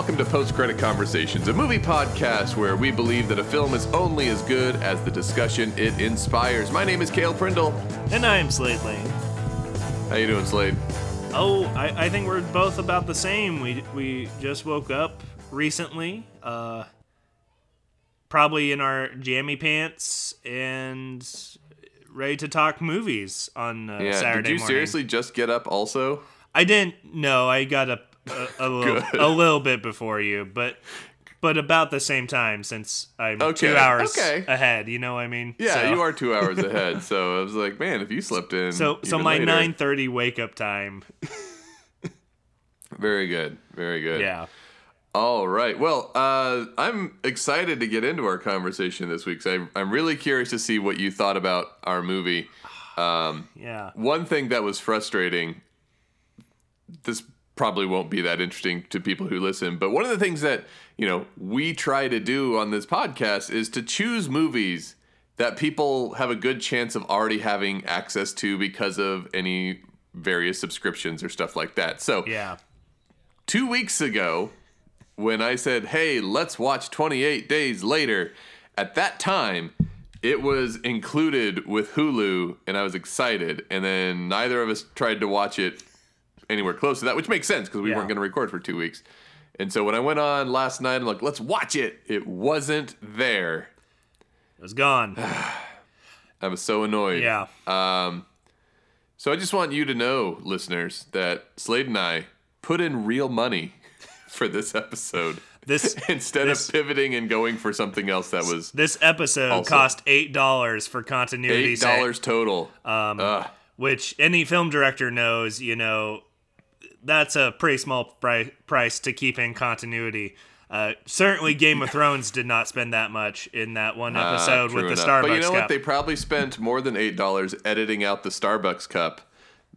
welcome to Post Credit Conversations, a movie podcast where we believe that a film is only as good as the discussion it inspires. My name is Cale Prindle. And I'm Slade Lane. How you doing, Slade? Oh, I, I think we're both about the same. We we just woke up recently, uh, probably in our jammy pants and ready to talk movies on uh, Yeah. Saturday Did you morning. seriously just get up? Also, I didn't. No, I got up a, a, little, a little bit before you, but but about the same time since I'm Okay, two hours okay. ahead. You know what I mean? yeah, So- you are two hours ahead. So I was like, man, if you slept in, So so my nine thirty wake up time. Very good, very good. Yeah. All right. Well, uh, I'm excited to get into our conversation this week. 'cause I, I'm really curious to see what you thought about our movie. Yeah. One thing that was frustrating, this probably won't be that interesting to people who listen, but one of the things that, you know, we try to do on this podcast is to choose movies that people have a good chance of already having access to because of any various subscriptions or stuff like that. So, Yeah. two weeks ago, when I said, hey, let's watch 28 Days Later, at that time, it was included with Hulu, and I was excited. And then neither of us tried to watch it anywhere close to that, which makes sense because we Yeah. weren't going to record for two weeks. And so when I went on last night, I'm like, let's watch it. It wasn't there. It was gone. I was so annoyed. Yeah. Um, So I just want you to know, listeners, that Slade and I put in real money for this episode. This instead this- of pivoting and going for something else that was this episode Also- cost eight dollars for continuity eight dollars total. Um, Ugh. which any film director knows. You know, that's a pretty small pri- price to keep in continuity. Uh, certainly, Game of Thrones did not spend that much in that one Ah, episode with the enough. Starbucks But you know cup. what? They probably spent more than eight dollars editing out the Starbucks cup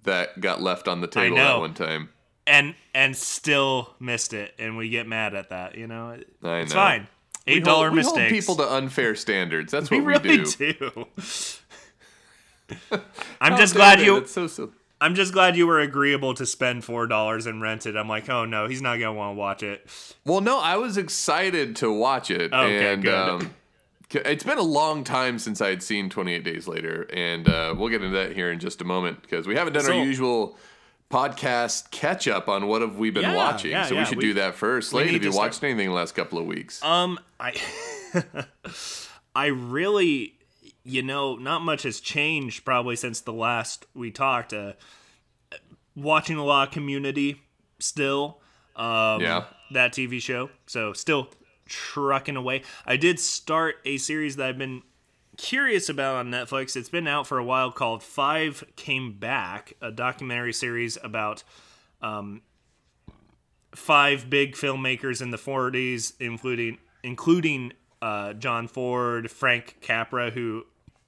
that got left on the table at one time. and and still missed it, and we get mad at that. You know, I it's know. fine. Eight dollar hold- we hold people to unfair standards. That's what we, really do. do. I'm just glad you. It's so silly. I'm just glad you were agreeable to spend four dollars and rent it. I'm like, oh no, he's not gonna want to watch it. Well, no, I was excited to watch it, Okay, and good. um, it's been a long time since I had seen 28 Days Later, and uh, we'll get into that here in just a moment because we haven't done So- our usual podcast catch up on what have we been Yeah, watching. yeah, so yeah, we should we- do that first. Need have you start- watched anything in the last couple of weeks? Um, I, I really, you know, not much has changed probably since the last we talked. Uh, watching a lot of Community still. Um, Yeah. that TV show. So still trucking away. I did start a series that I've been curious about on Netflix. It's been out for a while called Five Came Back, a documentary series about um, five big filmmakers in the 40s, including including uh, John Ford, Frank Capra, who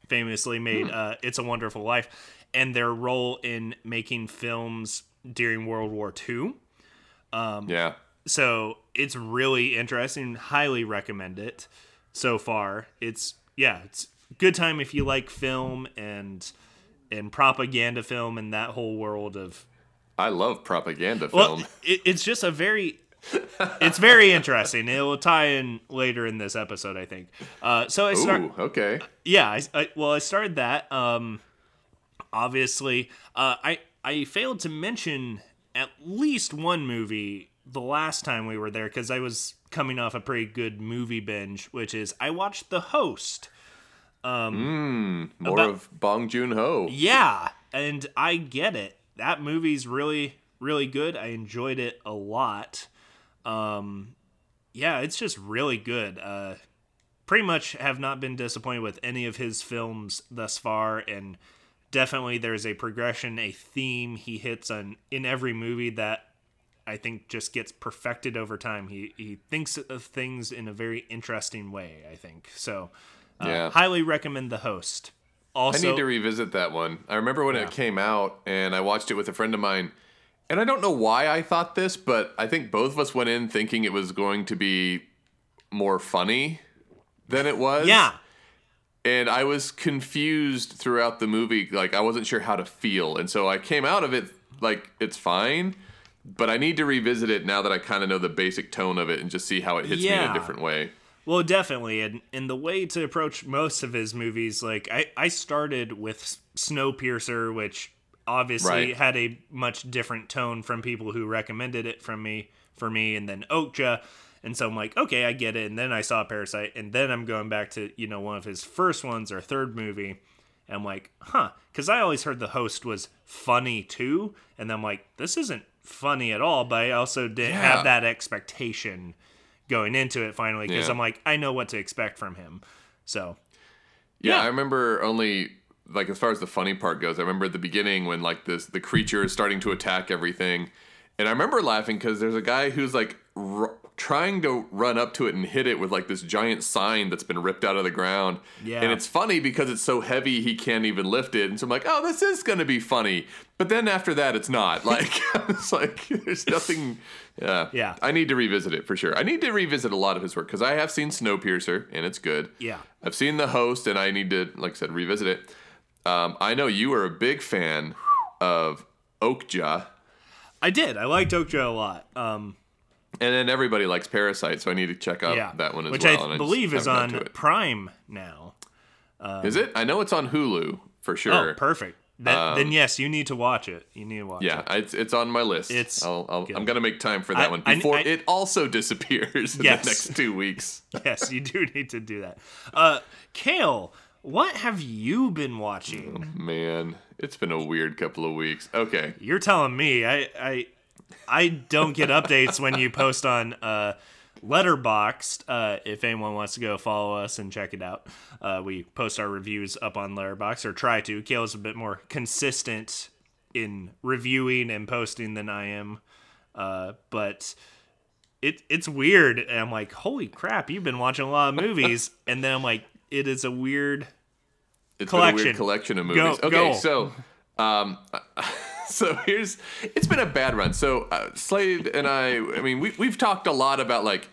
famously made uh, "It's a Wonderful Life," and their role in making films during World War II yeah. so it's really interesting highly recommend it so far it's yeah it's good time if you like film and and propaganda film and that whole world of I love propaganda well film. it, it's just a very it's very interesting. It will tie in later in this episode i think. Uh so i start Ooh, okay. yeah I, I well i started that um obviously. Uh i i failed to mention at least one movie the last time we were there because i was coming off a pretty good movie binge which is i watched the host Um, More about- of Bong Joon Ho. yeah and i get it. That movie's really really good. I enjoyed it a lot um yeah it's just really good uh pretty much have not been disappointed with any of his films thus far and definitely there's a progression a theme he hits on in every movie that i think just gets perfected over time he he thinks of things in a very interesting way i think so uh, Yeah. highly recommend the host Also, I need to revisit that one. I remember when Yeah. it came out and I watched it with a friend of mine. And I don't know why I thought this, but I think both of us went in thinking it was going to be more funny than it was. yeah And I was confused throughout the movie. Like, I wasn't sure how to feel. And so I came out of it like, it's fine. but I need to revisit it now that I kind of know the basic tone of it and just see how it hits me in a different way. Well, definitely, and and the way to approach most of his movies, like I I started with Snowpiercer, which obviously Right. had a much different tone from people who recommended it from me for me, and then Okja, and so I'm like, okay, I get it. And then I saw Parasite, and then I'm going back to you know one of his first ones or third movie. And I'm like, huh, because I always heard the host was funny too, and I'm like, this isn't funny at all. But I also didn't Yeah. have that expectation going into it finally because Yeah. I'm like, I know what to expect from him. So Yeah, Yeah. I remember only like as far as the funny part goes. I remember at the beginning when like this the creature is starting to attack everything, and I remember laughing because there's a guy who's like r- trying to run up to it and hit it with like this giant sign that's been ripped out of the ground. Yeah. and it's funny because it's so heavy he can't even lift it, and so I'm like, oh, this is gonna be funny. But then after that, it's not. Like it's like there's nothing. Yeah, Yeah. I need to revisit it for sure. I need to revisit a lot of his work because I have seen Snowpiercer and it's good. Yeah. I've seen the host, and I need to, like I said, revisit it. Um, I know you are a big fan of Okja. I did. I liked Okja a lot. Um, and then everybody likes Parasite, so I need to check out yeah, that one as which well. Which I and believe is on got to it. Prime now. Is it? I know it's on Hulu for sure. Oh, perfect. Then, then yes, you need to watch it. You need to watch yeah, it. Yeah, it's it's on my list. It's I'll, I'll, I'm gonna make time for that I- one I- before I- it also disappears in Yes. the next two weeks. yes, you do need to do that. Uh, Kale, what have you been watching? Man, it's been a weird couple of weeks. Okay, You're telling me. I I I don't get updates when you post on uh Letterboxd. Uh, if anyone wants to go follow us and check it out, uh, we post our reviews up on Letterboxd or try to. Kale's a bit more consistent in reviewing and posting than I am, uh, but it it's weird. And I'm like, holy crap, you've been watching a lot of movies, and then I'm like, it is a weird. It's been a Collection. weird collection of Go- movies. okay, go. so um, so here's it's been a bad run. So uh, Slade and I, I mean, we we've talked a lot about like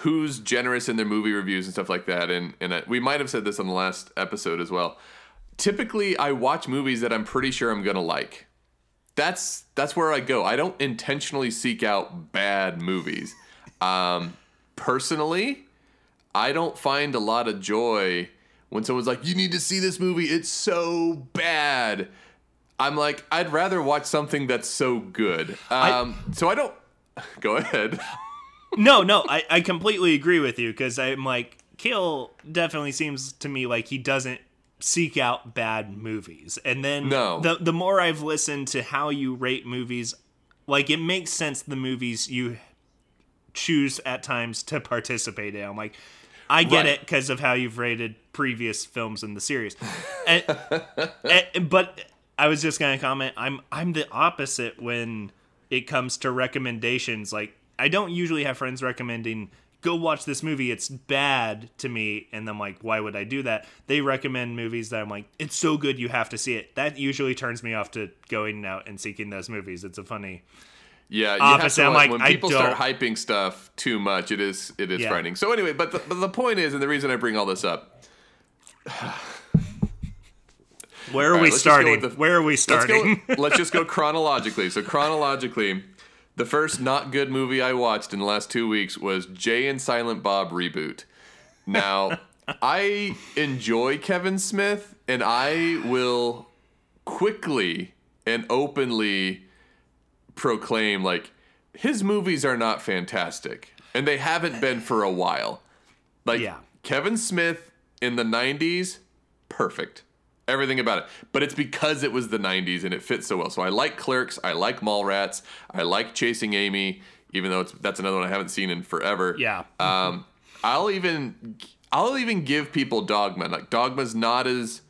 who's generous in their movie reviews and stuff like that, and and I, we might have said this on the last episode as well. Typically, I watch movies that I'm pretty sure I'm gonna like. That's that's where I go. I don't intentionally seek out bad movies. Um, personally, I don't find a lot of joy when someone's like, "You need to see this movie. It's so bad." I'm like, I'd rather watch something that's so good. Um, so I don't. Go ahead. no, no, I, I completely agree with you because I'm like, Kale definitely seems to me like he doesn't seek out bad movies. And then No. the the more I've listened to how you rate movies, like it makes sense the movies you choose at times to participate in. I'm like, I get Right. it because of how you've rated previous films in the series. and, and- but I was just gonna comment. I'm I'm the opposite when it comes to recommendations. Like I don't usually have friends recommending go watch this movie. It's bad to me, and I'm like, why would I do that? They recommend movies that I'm like, it's so good you have to see it. That usually turns me off to going out and seeking those movies. It's a funny. Yeah, you Opposite, have I'm to, like, when people start hyping stuff too much, it is it is Yeah. frightening. So anyway, but the, but the point is, and the reason I bring all this up, Where are right, we let's starting? the- Where are we let's starting? go. let's just go chronologically. So chronologically, the first not good movie I watched in the last two weeks was Jay and Silent Bob reboot. Now, I enjoy Kevin Smith, and I will quickly and openly proclaim like his movies are not fantastic, and they haven't been for a while. Like Yeah. Kevin Smith in the '90s, perfect. Everything about it. But it's because it was the 90s and it fits so well. So I like Clerks, I like Mallrats, I like Chasing Amy, even though it's that's another one I haven't seen in forever. yeah. Um, I'll even I'll even give people Dogma. Like Dogma's not as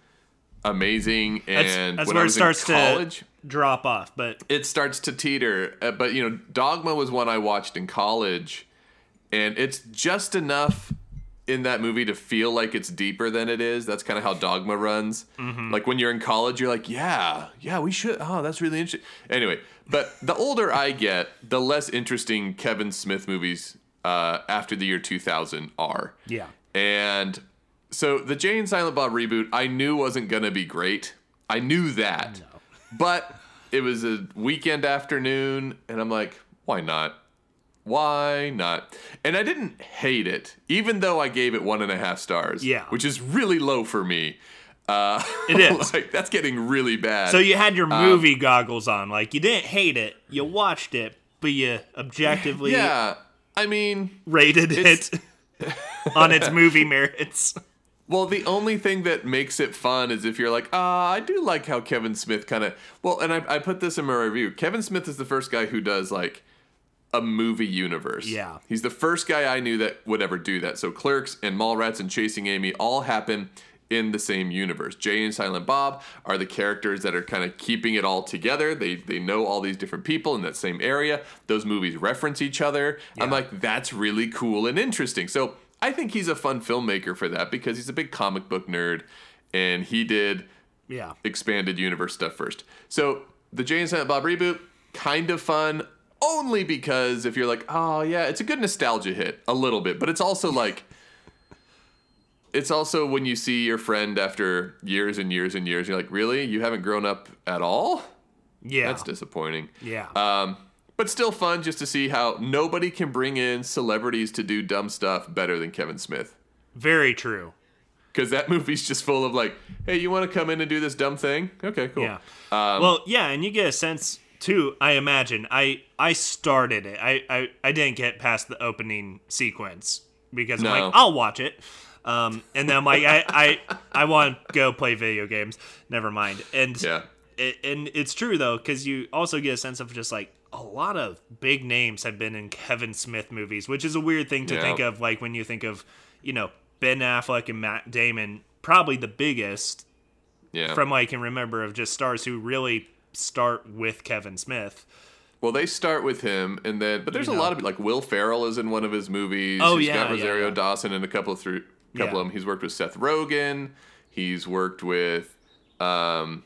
amazing, That's, and that's when where it starts college, to drop off. But it starts to teeter. Uh, but you know, Dogma was one I watched in college, and it's just enough in that movie to feel like it's deeper than it is. That's kind of how Dogma runs. Like when you're in college, you're like, yeah, yeah, we should. Oh, that's really interesting. Anyway, but the older I get, the less interesting Kevin Smith movies uh, after the year 2000 are. yeah. And so the Jay and Silent Bob reboot, I knew wasn't gonna be great. I knew that. But it was a weekend afternoon, and I'm like, why not? Why not? And I didn't hate it, even though I gave it one and a half stars. Yeah. which is really low for me. Uh, It is. like that's getting really bad. So you had your Um, movie goggles on, like you didn't hate it, you watched it, but you objectively yeah, I mean, rated it on its movie merits. Well, the only thing that makes it fun is if you're like, ah, I do like how Kevin Smith kind of. Well, and I, I put this in my review. Kevin Smith is the first guy who does like a movie universe. Yeah. He's the first guy I knew that would ever do that. So Clerks and Mallrats and Chasing Amy all happen in the same universe. Jay and Silent Bob are the characters that are kind of keeping it all together. They they know all these different people in that same area. Those movies reference each other. I'm like, that's really cool and interesting. So I think he's a fun filmmaker for that because he's a big comic book nerd and he did Yeah. expanded universe stuff first. So the Jay and Silent Bob reboot, kind of fun, only because if you're like, oh yeah, it's a good nostalgia hit, a little bit, but it's also like, it's also when you see your friend after years and years and years, you're like, really, you haven't grown up at all? Yeah. That's disappointing. yeah. Um, but still fun just to see how nobody can bring in celebrities to do dumb stuff better than Kevin Smith. Very true. Because that movie's just full of like, hey, you want to come in and do this dumb thing? Okay, cool. Yeah. Um, well, yeah, and you get a sense too. I imagine I I started it. I I, I didn't get past the opening sequence because I'm like, I'll watch it. Um, and then I'm like I I, I want to go play video games. Never mind. And Yeah. it, and it's true though because you also get a sense of just like a lot of big names have been in Kevin Smith movies, which is a weird thing to Yeah. think of. Like when you think of you know Ben Affleck and Matt Damon, probably the biggest Yeah. from what I can remember of just stars who really start with Kevin Smith. well, they start with him, and then, but there's You a lot of like Will Ferrell is in one of his movies. Oh, He's yeah, got yeah, Rosario yeah. Dawson in a couple of through couple Yeah. of them. He's worked with Seth Rogen. He's worked with um,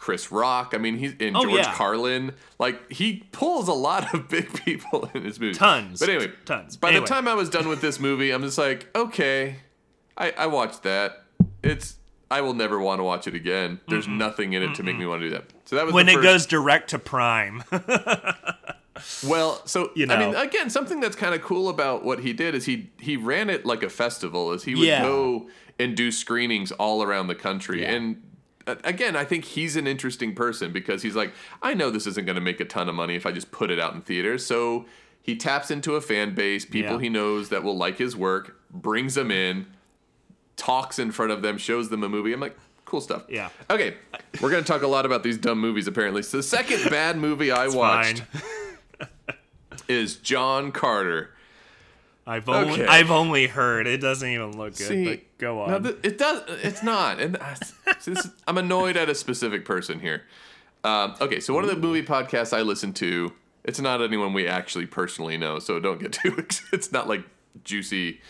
Chris Rock. I mean, he's in Oh, George yeah. Carlin. Like he pulls a lot of big people in his movies. Tons. But anyway, Tons. By Anyway. the time I was done with this movie, I'm just like, okay, I, I watched that. It's I will never want to watch it again. There's nothing in it to make me want to do that. So that was When it goes direct to Prime. well, so You know, I mean, again, something that's kind of cool about what he did is he he ran it like a festival. Is he would Yeah. go and do screenings all around the country, Yeah. and again, I think he's an interesting person because he's like, I know this isn't going to make a ton of money if I just put it out in theaters, so he taps into a fan base, people Yeah. he knows that will like his work, brings them in, talks in front of them, shows them a movie. I'm like, cool stuff. Yeah. Okay, we're going to talk a lot about these dumb movies apparently. So the second bad movie I watched is John Carter. I've only Okay. I've only heard. It doesn't even look good. See, but go on. Th- it does. It's not. And see, I'm annoyed at a specific person here. Um, okay, so one of the movie podcasts I listen to, it's not anyone we actually personally know, so don't get too. It's not like juicy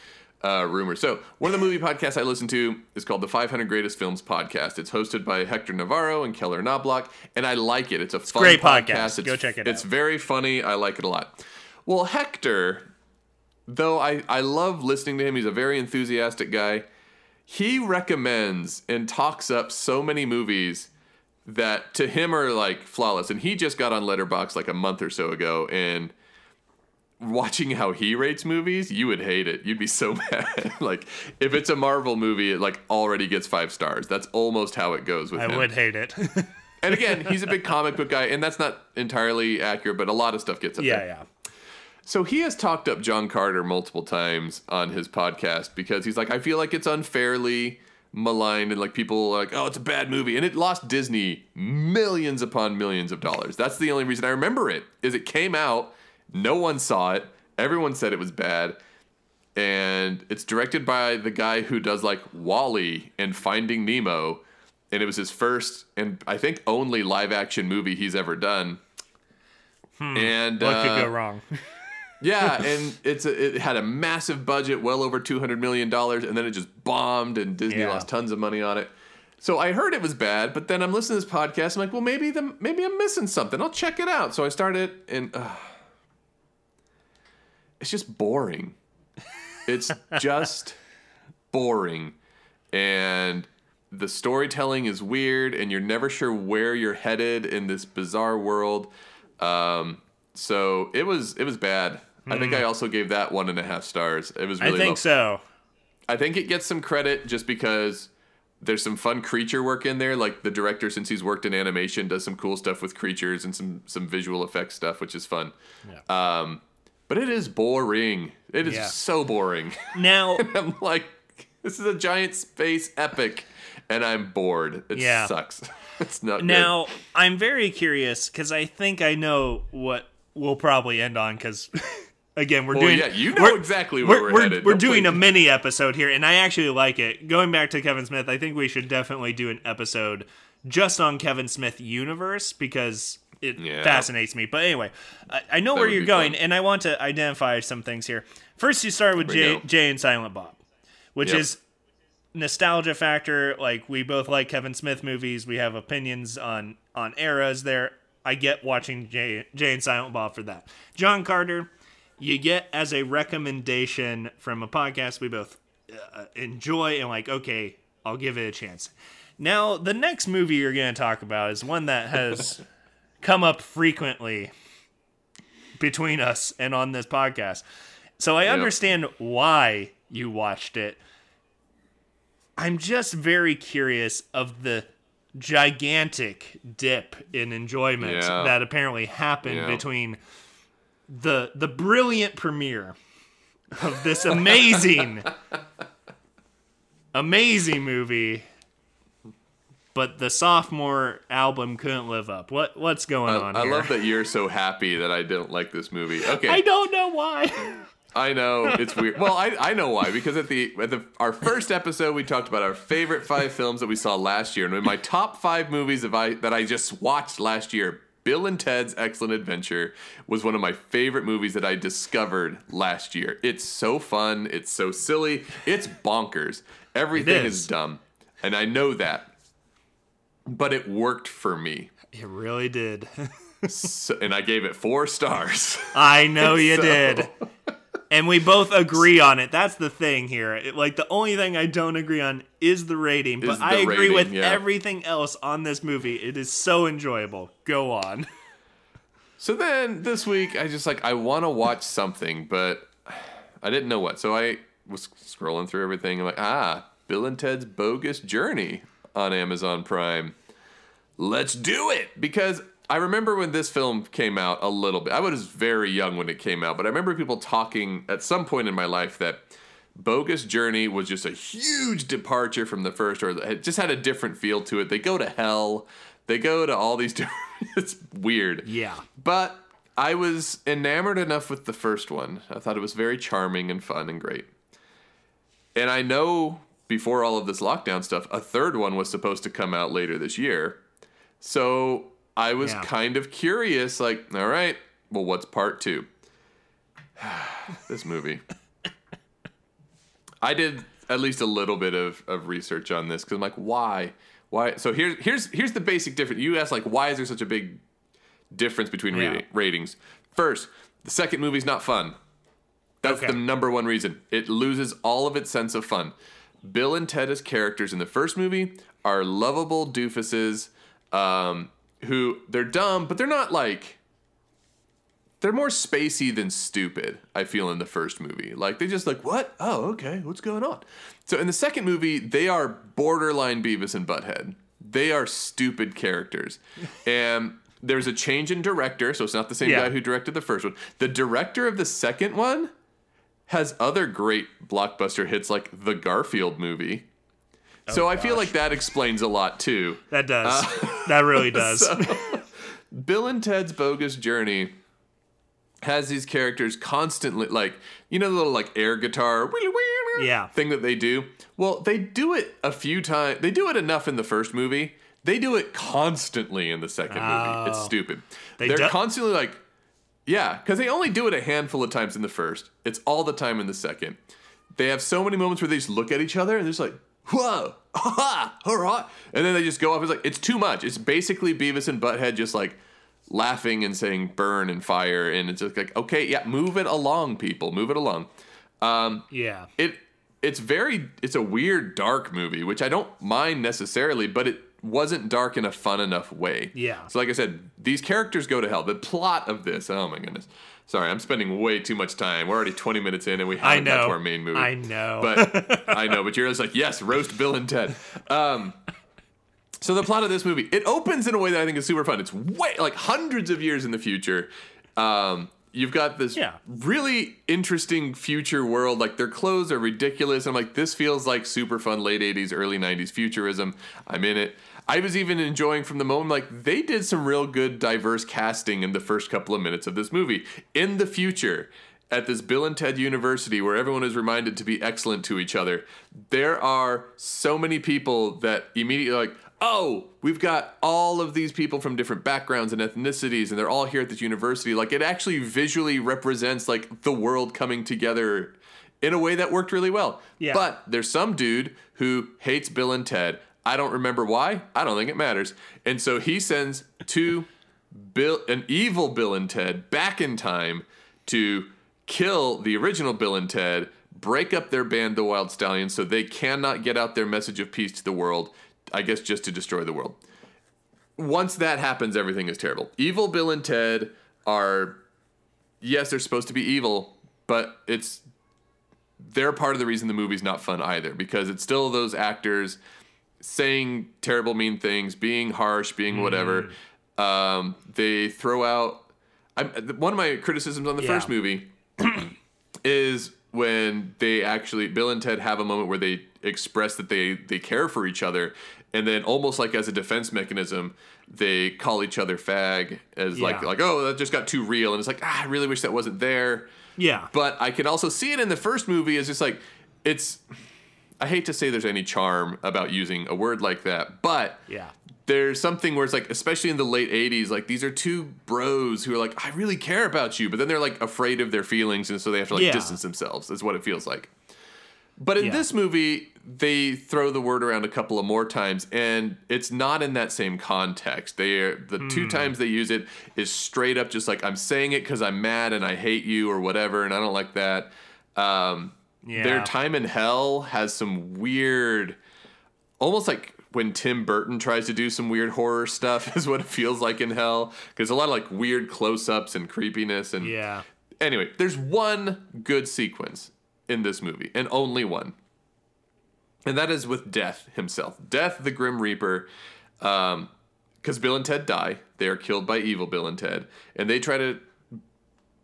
uh, rumors. So one of the movie podcasts I listen to is called the 500 Greatest Films Podcast. It's hosted by Hector Navarro and Keller Knobloch, and I like it. It's a fun great podcast. podcast. It's, Go check it It's out. very funny. I like it a lot. Well, Hector though I, I love listening to him. He's a very enthusiastic guy. He recommends and talks up so many movies that to him are like flawless. And he just got on Letterboxd like a month or so ago and watching how he rates movies you would hate it. You'd be so mad. Like if it's a marvel movie it like already gets five stars. That's almost how it goes with I him. would hate it. and again he's a big comic book guy and that's not entirely accurate but a lot of stuff gets up yeah, there. yeah. So he has talked up John Carter multiple times on his podcast because he's like, I feel like it's unfairly maligned and like people are like, oh, it's a bad movie. And it lost Disney millions upon millions of dollars. That's the only reason I remember it is it came out, no one saw it, everyone said it was bad. And it's directed by the guy who does like WALL-E and Finding Nemo. And it was his first and I think only live action movie he's ever done. And What uh, could go wrong? yeah, and it's a, it had a massive budget, well over two hundred million dollars, and then it just bombed, and Disney Yeah. lost tons of money on it. So I heard it was bad, but then I'm listening to this podcast. I'm like, well, maybe the maybe I'm missing something. I'll check it out. So I started, and uh, it's just boring. It's just boring, and the storytelling is weird, and you're never sure where you're headed in this bizarre world. Um, so it was it was bad. I think I also gave that one and a half stars. It was really. I think low. so. I think it gets some credit just because there's some fun creature work in there. Like the director, since he's worked in animation, does some cool stuff with creatures and some some visual effects stuff, which is fun. Um, but it is boring. It is Yeah. so boring. Now, I'm like, this is a giant space epic, and I'm bored. It Yeah. sucks. it's not now I'm very curious because I think I know what we'll probably end on because. Again, we're Well, doing. yeah, you know we're- exactly where we're we're, headed. we're Don't doing play- a mini episode here, and I actually like it. Going back to Kevin Smith, I think we should definitely do an episode just on Kevin Smith universe because it Yeah. fascinates me. But anyway, I, I know where you're going, fun. and I want to identify some things here. First, you start with Jay. Jay and Silent Bob, which Yep. is nostalgia factor. Like we both like Kevin Smith movies. We have opinions on on eras there. I get watching Jay, Jay and Silent Bob for that. John Carter, you get as a recommendation from a podcast we both uh, enjoy and like. Okay, I'll give it a chance. Now, the next movie you're going to talk about is one that has come up frequently between us and on this podcast. So I understand why you watched it. I'm just very curious of the gigantic dip in enjoyment Yeah. that apparently happened Yeah. between the the brilliant premiere of this amazing amazing movie but the sophomore album couldn't live up. What what's going on I here? love that you're so happy that I didn't like this movie. Okay, I don't know why. I know it's weird. Well, I, I know why because at the at the our first episode we talked about our favorite five films that we saw last year, and my top five movies of I that I just watched last year, Bill and Ted's Excellent Adventure was one of my favorite movies that I discovered last year. It's so fun, it's so silly, it's bonkers. Everything is. is dumb, and I know that, but it worked for me. it really did. So, and I gave it four stars. I know you So- did. And we both agree on it. That's the thing here. It- like the only thing I don't agree on is the rating, but the I agree rating, with yeah. everything else on this movie. It is so enjoyable. Go on. So then this week, I just like I want to watch something, but I didn't know what. So I was scrolling through everything. I'm like, ah, Bill and Ted's Bogus Journey on Amazon Prime. Let's do it because I remember when this film came out a little bit. I was very young when it came out, but I remember people talking at some point in my life that Bogus Journey was just a huge departure from the first, or it just had a different feel to it. They go to hell. They go to all these different. it's weird. Yeah. But I was enamored enough with the first one. I thought it was very charming and fun and great. And I know before all of this lockdown stuff, a third one was supposed to come out later this year. So I was Yeah. kind of curious, like, all right, well, what's part two? this movie. I did at least a little bit of, of research on this because I'm like, why? Why? So here's here's here's the basic difference. You asked like, why is there such a big difference between Yeah. rati- ratings? First, the second movie's not fun. That's Okay. the number one reason. It loses all of its sense of fun. Bill and Ted as characters in the first movie are lovable doofuses um, who they're dumb, but they're not like they're more spacey than stupid. I feel in the first movie, like they just like what? Oh, okay, what's going on? So in the second movie, they are borderline Beavis and Butthead. They are stupid characters, and there's a change in director, so it's not the same Yeah. guy who directed the first one. The director of the second one has other great blockbuster hits like the Garfield movie. Oh, so I feel like that explains a lot too. That does. Uh, that really does. Bill and Ted's Bogus Journey has these characters constantly like you know the little like air guitar Yeah. thing that they do. Well, they do it a few times. They do it enough in the first movie. They do it constantly in the second movie. It's Oh. stupid. They They are do- constantly like yeah, because they only do it a handful of times in the first. It's all the time in the second. They have so many moments where they just look at each other and they're just like, whoa, ha, hurrah. And then they just go off. It's like, it's too much. It's basically Beavis and Butthead just like laughing and saying burn and fire. And it's just like, okay, yeah, move it along, people. Move it along. Um, yeah. It it's very it's a weird dark movie, which I don't mind necessarily, but it wasn't dark in a fun enough way. Yeah. So like I said, these characters go to hell. The plot of this, oh my goodness. Sorry, I'm spending way too much time. We're already 20 minutes in and we haven't got to our main movie. I know. But I know, but you're just like, yes, roast Bill and Ted. Um, so the plot of this movie, it opens in a way that I think is super fun. It's way like hundreds of years in the future. Um, you've got this Yeah. really interesting future world. Like their clothes are ridiculous. I'm like, this feels like super fun late 80s, early 90s futurism. I'm in it. I was even enjoying from the moment like they did some real good diverse casting in the first couple of minutes of this movie. In the future, at this Bill and Ted University where everyone is reminded to be excellent to each other, there are so many people that immediately like, oh, we've got all of these people from different backgrounds and ethnicities, and they're all here at this university. Like, it actually visually represents like the world coming together in a way that worked really well. Yeah. But there's some dude who hates Bill and Ted. I don't remember why. I don't think it matters. And so he sends two Bill, an evil Bill and Ted, back in time to kill the original Bill and Ted, break up their band, the Wild Stallions, so they cannot get out their message of peace to the world. I guess just to destroy the world. Once that happens, everything is terrible. Evil Bill and Ted are, yes, they're supposed to be evil, but it's they're part of the reason the movie's not fun either because it's still those actors saying terrible, mean things, being harsh, being whatever. Um, they throw out. I'm, one of my criticisms on the Yeah. first movie is when they actually Bill and Ted have a moment where they express that they they care for each other, and then almost like as a defense mechanism, they call each other fag as like like oh that just got too real, and it's like ah, I really wish that wasn't there. yeah. But I can also see it in the first movie as just like it's. I hate to say there's any charm about using a word like that, but Yeah. there's something where it's like, especially in the late 80s, like these are two bros who are like, I really care about you, but then they're like afraid of their feelings, and so they have to like Yeah. distance themselves, is what it feels like. But in Yeah. this movie, they throw the word around a couple of more times, and it's not in that same context. They are, the two Hmm. times they use it is straight up just like I'm saying it because I'm mad and I hate you or whatever, and I don't like that. Um, Yeah. Their time in hell has some weird, almost like when Tim Burton tries to do some weird horror stuff is what it feels like in hell because a lot of like weird close-ups and creepiness and Yeah. anyway, there's one good sequence in this movie, and only one. And that is with Death himself. Death, the Grim Reaper, um, because Bill and Ted die. They are killed by evil Bill and Ted. And they try to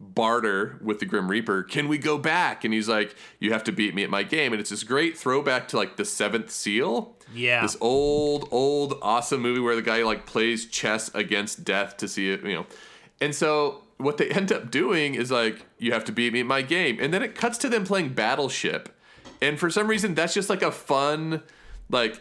barter with the Grim Reaper. Can we go back? And he's like, You have to beat me at my game. And it's this great throwback to like the seventh seal. Yeah. This old, old, awesome movie where the guy like plays chess against death to see it, you know. And so what they end up doing is like, you have to beat me at my game. And then it cuts to them playing Battleship. And for some reason, that's just like a fun, like,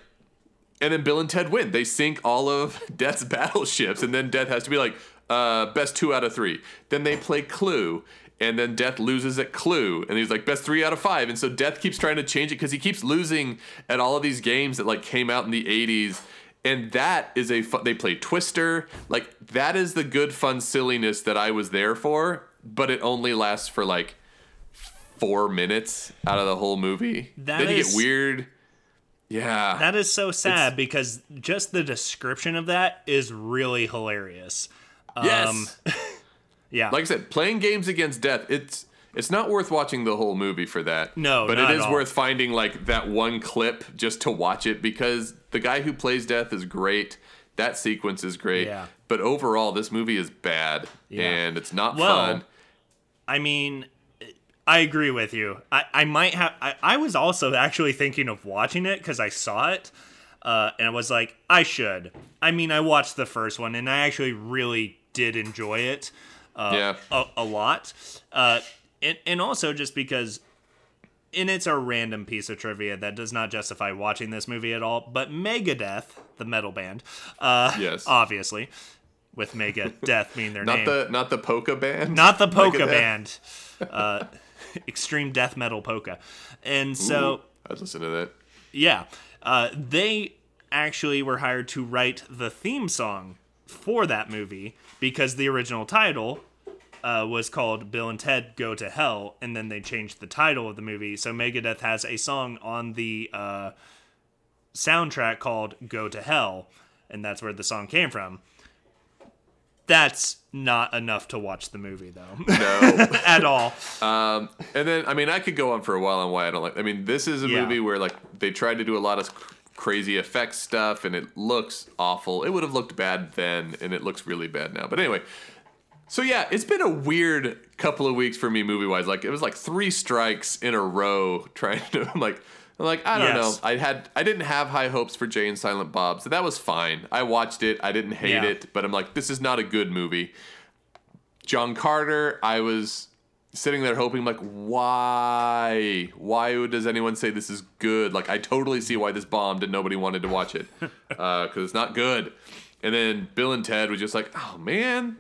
and then Bill and Ted win. They sink all of Death's battleships, and then Death has to be like, uh, best two out of three. Then they play Clue, and then Death loses at Clue, and he's like, best three out of five. And so Death keeps trying to change it because he keeps losing at all of these games that like came out in the 80s. And that is a fun, they play Twister. Like, that is the good, fun silliness that I was there for, but it only lasts for like four minutes out of the whole movie. That then you get weird. Yeah. That is so sad because just the description of that is really hilarious. Yes. Um, Yeah. like I said, playing games against death, it's it's not worth watching the whole movie for that. No, but not it at all. worth finding like that one clip just to watch it because the guy who plays death is great. That sequence is great. Yeah. But overall, this movie is bad Yeah. and it's not Well, fun. I mean, I agree with you. I, I might have. I, I was also actually thinking of watching it because I saw it, uh, and I was like, I should. I mean, I watched the first one, and I actually really did enjoy it. Uh, Yeah. a, a lot. Uh, and, and also just because, and it's a random piece of trivia that does not justify watching this movie at all, but Megadeth, the metal band, uh, Yes. obviously, with Megadeth being their Not name. the not the polka band. Not the polka band. Uh, extreme death metal polka. And so, I'd listen to that. yeah, uh, they actually were hired to write the theme song for that movie because the original title uh, was called Bill and Ted Go to Hell, and then they changed the title of the movie. So Megadeth has a song on the uh, soundtrack called Go to Hell, and that's where the song came from. That's not enough to watch the movie, though, No. at all. Um, and then, I mean, I could go on for a while on why I don't like. I mean, this is a Yeah. movie where like they tried to do a lot of crazy effects stuff, and it looks awful. It would have looked bad then, and it looks really bad now. But anyway, so yeah, it's been a weird couple of weeks for me movie wise. Like it was like three strikes in a row trying to I'm like. I'm like I don't Yes. know. I had I didn't have high hopes for Jay and Silent Bob, so that was fine. I watched it. I didn't hate Yeah. it, but I'm like, this is not a good movie. John Carter, I was sitting there hoping, like, why? Why does anyone say this is good? Like, I totally see why this bombed and nobody wanted to watch it because it's not good. And then Bill and Ted was just like, oh man,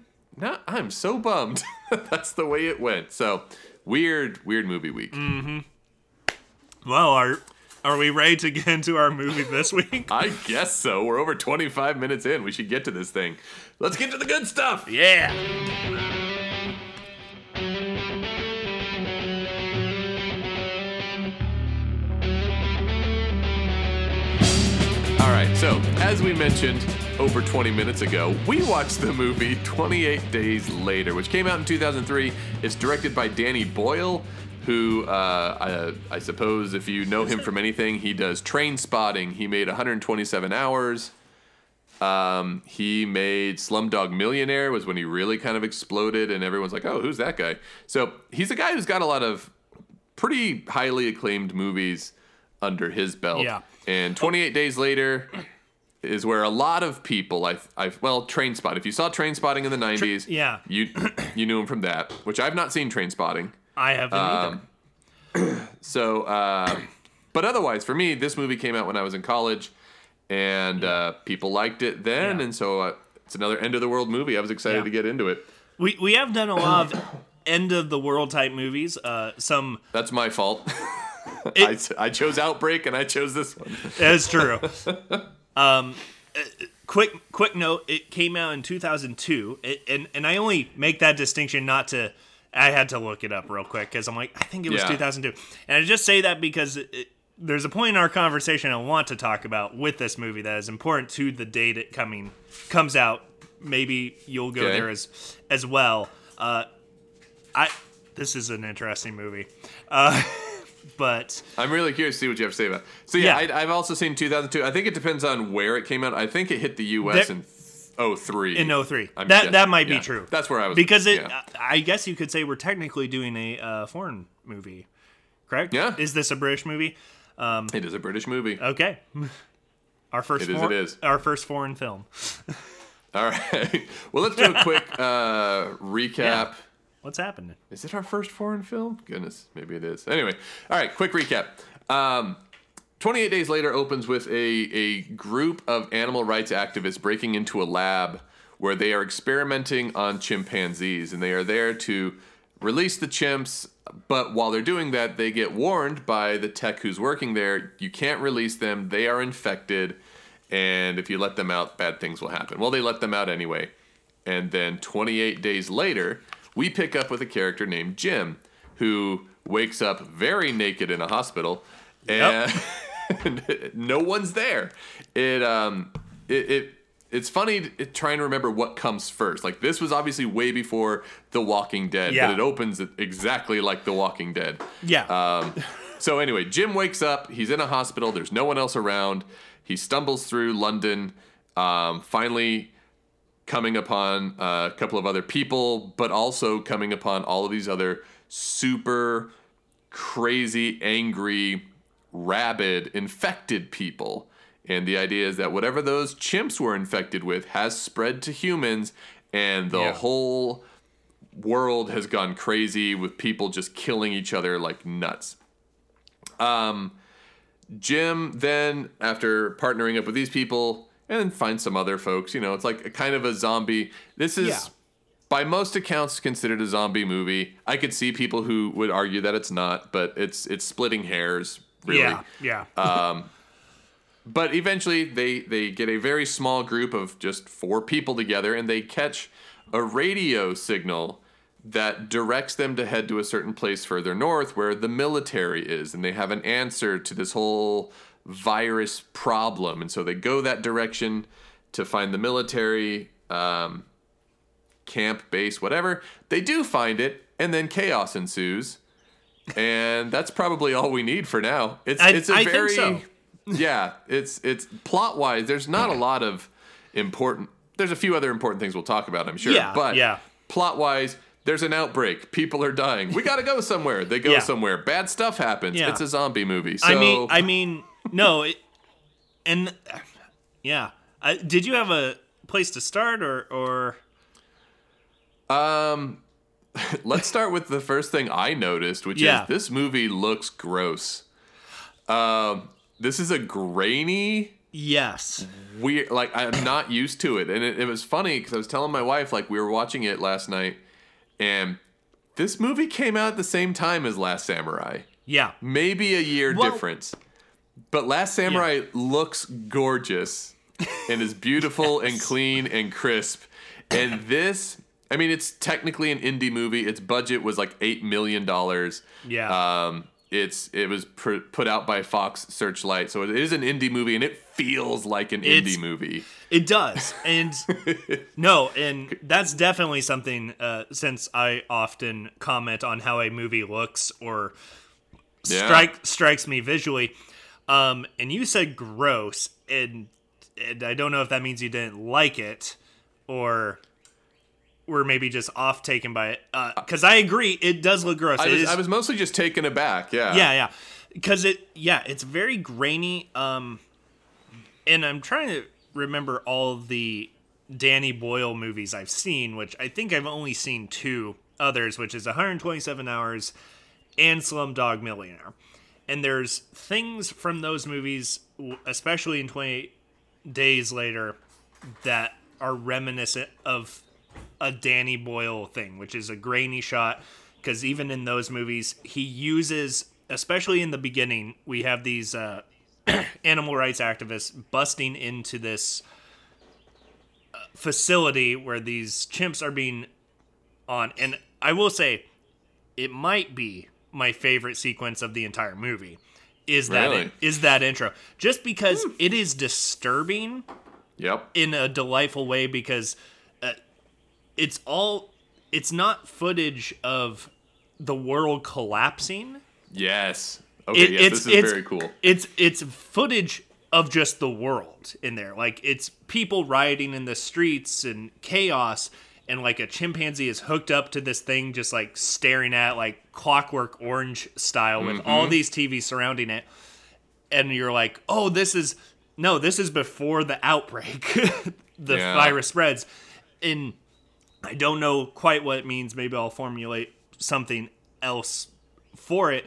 I'm so bummed. That's the way it went. So weird, weird movie week. mm-hmm. Well, are are we ready to get into our movie this week? I guess so. We're over 25 minutes in. We should get to this thing. Let's get to the good stuff. yeah. Right, so as we mentioned over 20 minutes ago, we watched the movie 28 Days Later, which came out in 2003. It's directed by Danny Boyle, who uh, I, I suppose if you know him from anything, he does Trainspotting. He made 127 Hours. Um, he made Slumdog Millionaire was when he really kind of exploded, and everyone's like, "Oh, who's that guy?" So he's a guy who's got a lot of pretty highly acclaimed movies under his belt. Yeah. And 28 Days Later is where a lot of people, I, I, well, Train Spot. If you saw Trainspotting in the 90s, yeah. you you knew him from that, which I've not seen Trainspotting. I haven't Um, either. So, uh, but otherwise, for me, this movie came out when I was in college, and uh, people liked it then, Yeah. and so uh, it's another end of the world movie. I was excited Yeah. to get into it. We we have done a lot of end of the world type movies. Uh, some That's my fault. It- I, I chose Outbreak, and I chose this one. That's true. um, uh, quick quick note: it came out in 2002, it, and and I only make that distinction not to. I had to look it up real quick because I'm like, I think it was Yeah. 2002, and I just say that because it, it- there's a point in our conversation I want to talk about with this movie that is important to the date it coming comes out. Maybe you'll go Okay. there as as well. Uh, I this is an interesting movie, uh, but I'm really curious to see what you have to say about. it. So yeah, Yeah. I, I've also seen 2002. I think it depends on where it came out. I think it hit the U.S. There- in 03. in 03. I'm that guessing. that might Yeah. be true. That's where I was because it. yeah. I guess you could say we're technically doing a uh, foreign movie, correct? Yeah. Is this a British movie? Um, It is a British movie. Okay. Our first. It is, for- it is. Our first foreign film. All right. Well, let's do a quick uh, recap. What's happening? Is it our first foreign film? Goodness, maybe it is. Anyway, all right, quick recap. Um, 28 Days Later opens with a, a group of animal rights activists breaking into a lab where they are experimenting on chimpanzees, and they are there to release the chimps. But while they're doing that, they get warned by the tech who's working there you can't release them, they are infected, and if you let them out, bad things will happen. Well, they let them out anyway. And then 28 days later, we pick up with a character named Jim, who wakes up very naked in a hospital, and no one's there. It um, it, it it's funny trying to remember what comes first. Like this was obviously way before The Walking Dead, Yeah. but it opens exactly like The Walking Dead. Yeah. Um, so anyway, Jim wakes up. He's in a hospital. There's no one else around. He stumbles through London, um, finally coming upon uh, a couple of other people, but also coming upon all of these other super crazy, angry, rabid, infected people. And the idea is that whatever those chimps were infected with has spread to humans, and the Yeah. whole world has gone crazy with people just killing each other like nuts. Um, Jim then, after partnering up with these people, and then finds some other folks, you know, it's like a kind of a zombie. This is, Yeah. by most accounts, considered a zombie movie. I could see people who would argue that it's not, but it's it's splitting hairs, really. Yeah. Yeah. Uh, But eventually, they they get a very small group of just four people together, and they catch a radio signal that directs them to head to a certain place further north where the military is, and they have an answer to this whole virus problem, and so they go that direction to find the military um, camp, base, whatever. They do find it, and then chaos ensues. And that's probably all we need for now. It's I- it's a I very so. yeah. It's it's plot wise. There's not a lot of important. There's a few other important things we'll talk about. I'm sure. Yeah, but yeah. plot wise, there's an outbreak. People are dying. We got to go somewhere. They go Yeah. somewhere. Bad stuff happens. It's a zombie movie. So I mean, I mean, no, it, and yeah. I, did you have a place to start, or or Um, let's start with the first thing I noticed, which Yeah. is this movie looks gross. Um, this is a grainy, yes, weird. Like I'm not used to it, and it, it was funny because I was telling my wife like we were watching it last night, and this movie came out at the same time as Last Samurai, yeah, maybe a year Well- difference. But Last Samurai looks gorgeous and is beautiful and clean and crisp. And this, I mean, it's technically an indie movie. Its budget was like eight million dollars. yeah. Um, it's it was pr- put out by Fox Searchlight, so it is an indie movie, and it feels like an It's- indie movie. It does, and no, and that's definitely something. Uh, since I often comment on how a movie looks or Yeah. strike strikes me visually, um, and you said gross, and and I don't know if that means you didn't like it, or were maybe just off taken by it. Because I agree, it does look gross. I was, is- I was mostly just taken aback. Yeah. yeah, yeah. Because it, yeah, it's very grainy. Um, and I'm trying to remember all the Danny Boyle movies I've seen, which I think I've only seen two others, which is 127 Hours and Slumdog Millionaire. And there's things from those movies, especially in 20 Days Later, that are reminiscent of a Danny Boyle thing, which is a grainy shot. Because even in those movies, he uses, especially in the beginning, we have these uh, animal rights activists busting into this uh, facility where these chimps are being on. And I will say, it might be my favorite sequence of the entire movie. Is that Really? is that intro? Just because it is disturbing Yep. in a delightful way because uh, it's all it's not footage of the world collapsing Yes. Okay. It- yes. it's- This is it's- very cool. it's it's footage of just the world in there like it's people rioting in the streets and chaos and like a chimpanzee is hooked up to this thing just like staring at like clockwork orange style with Mm-hmm. all these TVs surrounding it and you're like oh this is no this is before the outbreak the Yeah. virus spreads and I don't know quite what it means maybe I'll formulate something else for it,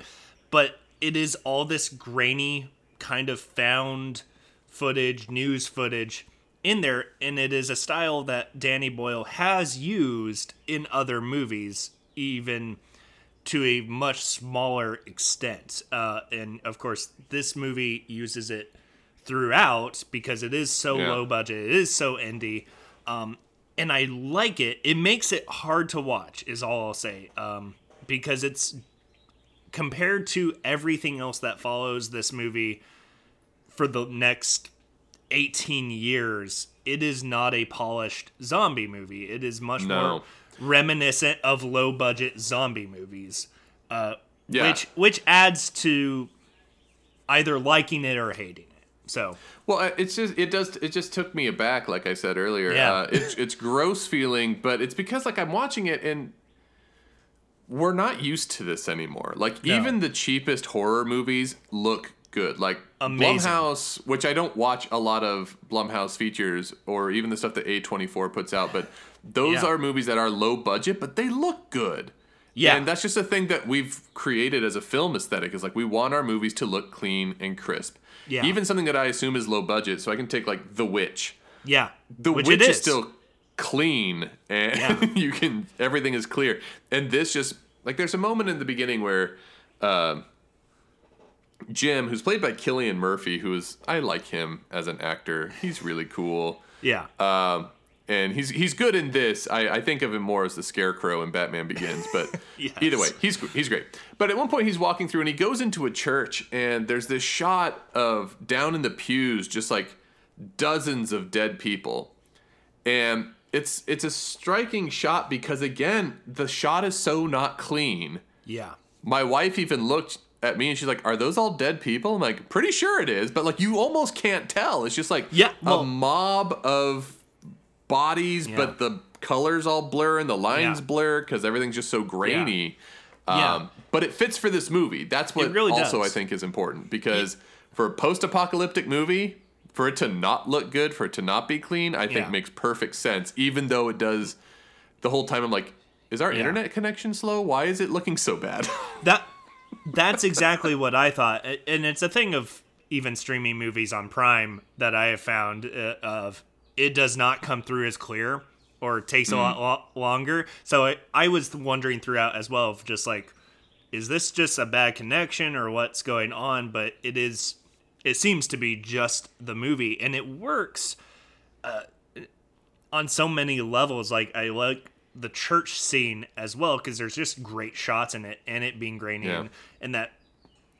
but it is all this grainy kind of found footage, news footage in there, and it is a style that Danny Boyle has used in other movies, even to a much smaller extent. Uh, and of course, this movie uses it throughout because it is so Yeah. low budget, it is so indie. Um, and I like it. It makes it hard to watch, is all I'll say. Um, because it's compared to everything else that follows this movie for the next 18 years, it is not a polished zombie movie. It is much No. more reminiscent of low budget zombie movies. Uh, Yeah. which which adds to either liking it or hating it. So Well, it's just it does it just took me aback, like I said earlier. Yeah. Uh, it's it's gross feeling, but it's because like I'm watching it and we're not used to this anymore. Like No. even the cheapest horror movies look good. Like Amazing. Blumhouse, which I don't watch a lot of Blumhouse features or even the stuff that A24 puts out, but those Yeah. are movies that are low budget, but they look good. yeah, And that's just a thing that we've created as a film aesthetic is like we want our movies to look clean and crisp. Yeah. Even something that I assume is low budget, so I can take like The Witch. yeah, The which Witch it is. still clean and Yeah. you can everything is clear. And this just like there's a moment in the beginning where um Jim, who's played by Cillian Murphy, who is I like him as an actor. He's really cool. yeah, Um, and he's he's good in this. I, I think of him more as the Scarecrow in Batman Begins, but Yes. either way, he's he's great. But at one point, he's walking through and he goes into a church, and there's this shot of down in the pews, just like dozens of dead people, and it's it's a striking shot because again, the shot is so not clean. Yeah. My wife even looked at me and she's like, "Are those all dead people?" I'm like, "Pretty sure it is," but like you almost can't tell. It's just like Yeah, a mob of bodies, Yeah. but the colors all blur and the lines Yeah. blur because everything's just so grainy. Yeah. Um, but it fits for this movie. That's what really also does. I think is important because for a post-apocalyptic movie, for it to not look good, for it to not be clean, I think makes perfect sense. Even though it does, the whole time I'm like, is our internet connection slow? Why is it looking so bad? That that's exactly what I thought, and it's a thing of even streaming movies on Prime that I have found uh, of it does not come through as clear or takes a mm-hmm. lot lo- longer. So I, I was wondering throughout as well of just like, is this just a bad connection or what's going on? But it is. It seems to be just the movie, and it works uh, on so many levels. Like I like the church scene as well because there's just great shots in it, and it being grainy Yeah. and, and that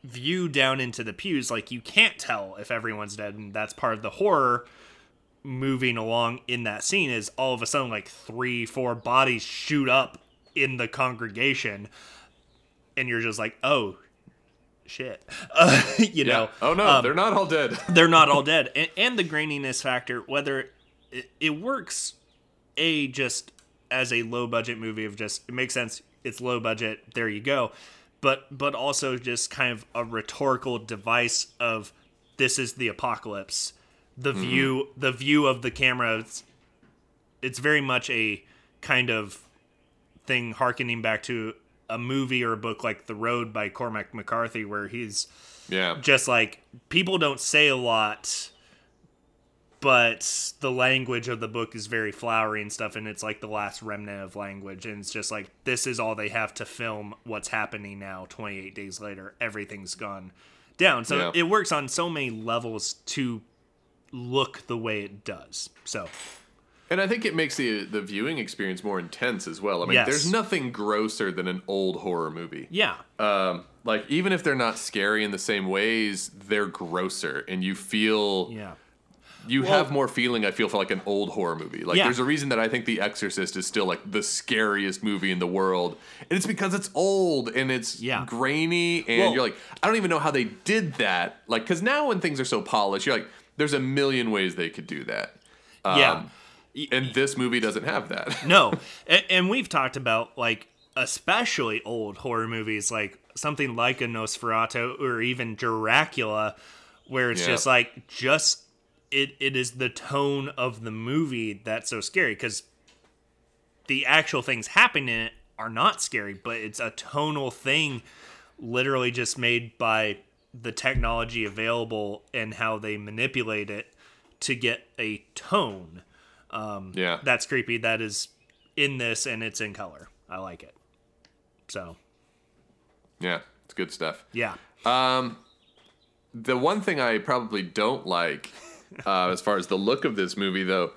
view down into the pews. Like you can't tell if everyone's dead, and that's part of the horror moving along in that scene. Is all of a sudden like three, four bodies shoot up in the congregation, and you're just like, oh. Shit, uh, you know. oh no, um, they're not all dead. they're not all dead and, and the graininess factor whether it, it works a just as a low budget movie of just it makes sense it's low budget there you go but but also just kind of a rhetorical device of this is the apocalypse the mm-hmm. view the view of the camera it's, it's very much a kind of thing harkening back to a movie or a book like The Road by Cormac McCarthy where he's Yeah. just like people don't say a lot but the language of the book is very flowery and stuff and it's like the last remnant of language and it's just like this is all they have to film what's happening now 28 days later everything's gone down so Yeah. it works on so many levels to look the way it does so And I think it makes the the viewing experience more intense as well. I mean, Yes. there's nothing grosser than an old horror movie. yeah Um, like even if they're not scary in the same ways, they're grosser, and you feel yeah you Well- have more feeling. I feel for like an old horror movie. Like Yeah. there's a reason that I think The Exorcist is still like the scariest movie in the world, and it's because it's old and it's Yeah. grainy, and Well- you're like, I don't even know how they did that. Like, because now when things are so polished, you're like, there's a million ways they could do that. yeah Um, and this movie doesn't have that. no and, and we've talked about like especially old horror movies like something like a nosferatu or even dracula where it's Yeah. just like just it, it is the tone of the movie that's so scary because the actual things happening in it are not scary but it's a tonal thing literally just made by the technology available and how they manipulate it to get a tone Um, yeah. that's creepy. That is in this and it's in color. I like it. So Yeah. It's good stuff. yeah, Um, The one thing I probably don't like, uh, as far as the look of this movie, though,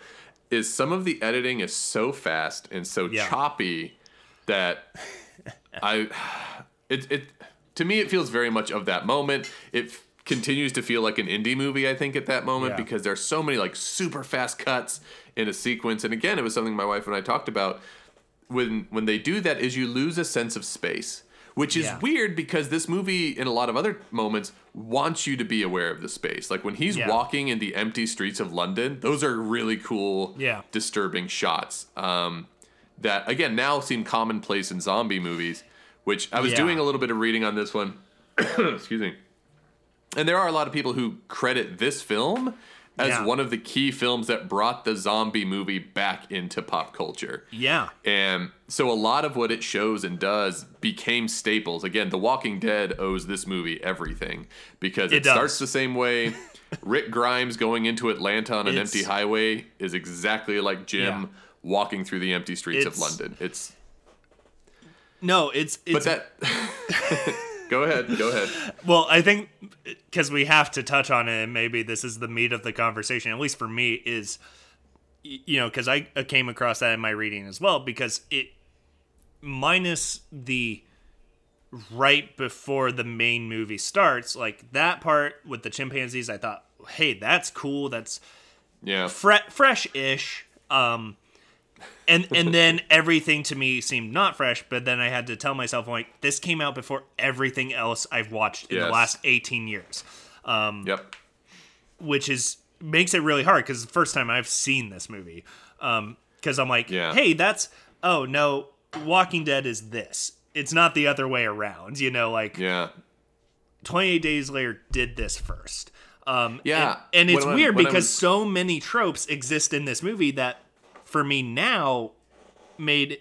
is some of the editing is so fast and so Yeah. choppy that I, it, it, to me, it feels very much of that moment. It f- continues to feel like an indie movie, I think, at that moment Yeah. because there's so many like super fast cuts in a sequence. And again, it was something my wife and I talked about when when they do that is you lose a sense of space which is Yeah. weird because this movie in a lot of other moments wants you to be aware of the space like when he's Yeah. walking in the empty streets of london those are really cool Yeah. disturbing shots um, that again now seem commonplace in zombie movies which i was Yeah. doing a little bit of reading on this one excuse me and there are a lot of people who credit this film as Yeah. one of the key films that brought the zombie movie back into pop culture yeah, and so a lot of what it shows and does became staples. Again, The Walking Dead owes this movie everything because it, It starts the same way. Rick Grimes going into Atlanta on an It's- empty highway is exactly like Jim Yeah. walking through the empty streets of London. It's no, it's it's but that Go ahead, go ahead. well. I think because we have to touch on it, and maybe this is the meat of the conversation. At least for me, is you know, because I came across that in my reading as well, because it minus the right before the main movie starts, like that part with the chimpanzees, I thought, hey, that's cool. That's Yeah. fre- fresh-ish. Um, and and then everything to me seemed not fresh. But then I had to tell myself, like, this came out before everything else I've watched in the last eighteen years, Yep. which is makes it really hard because the first time I've seen this movie. Um, because I'm like, Yeah. hey, that's oh no, Walking Dead is this. It's not the other way around. You know, like Yeah. 28 Days Later did this first. Um, Yeah. and, and it's When weird when because so many tropes exist in this movie that, for me now, made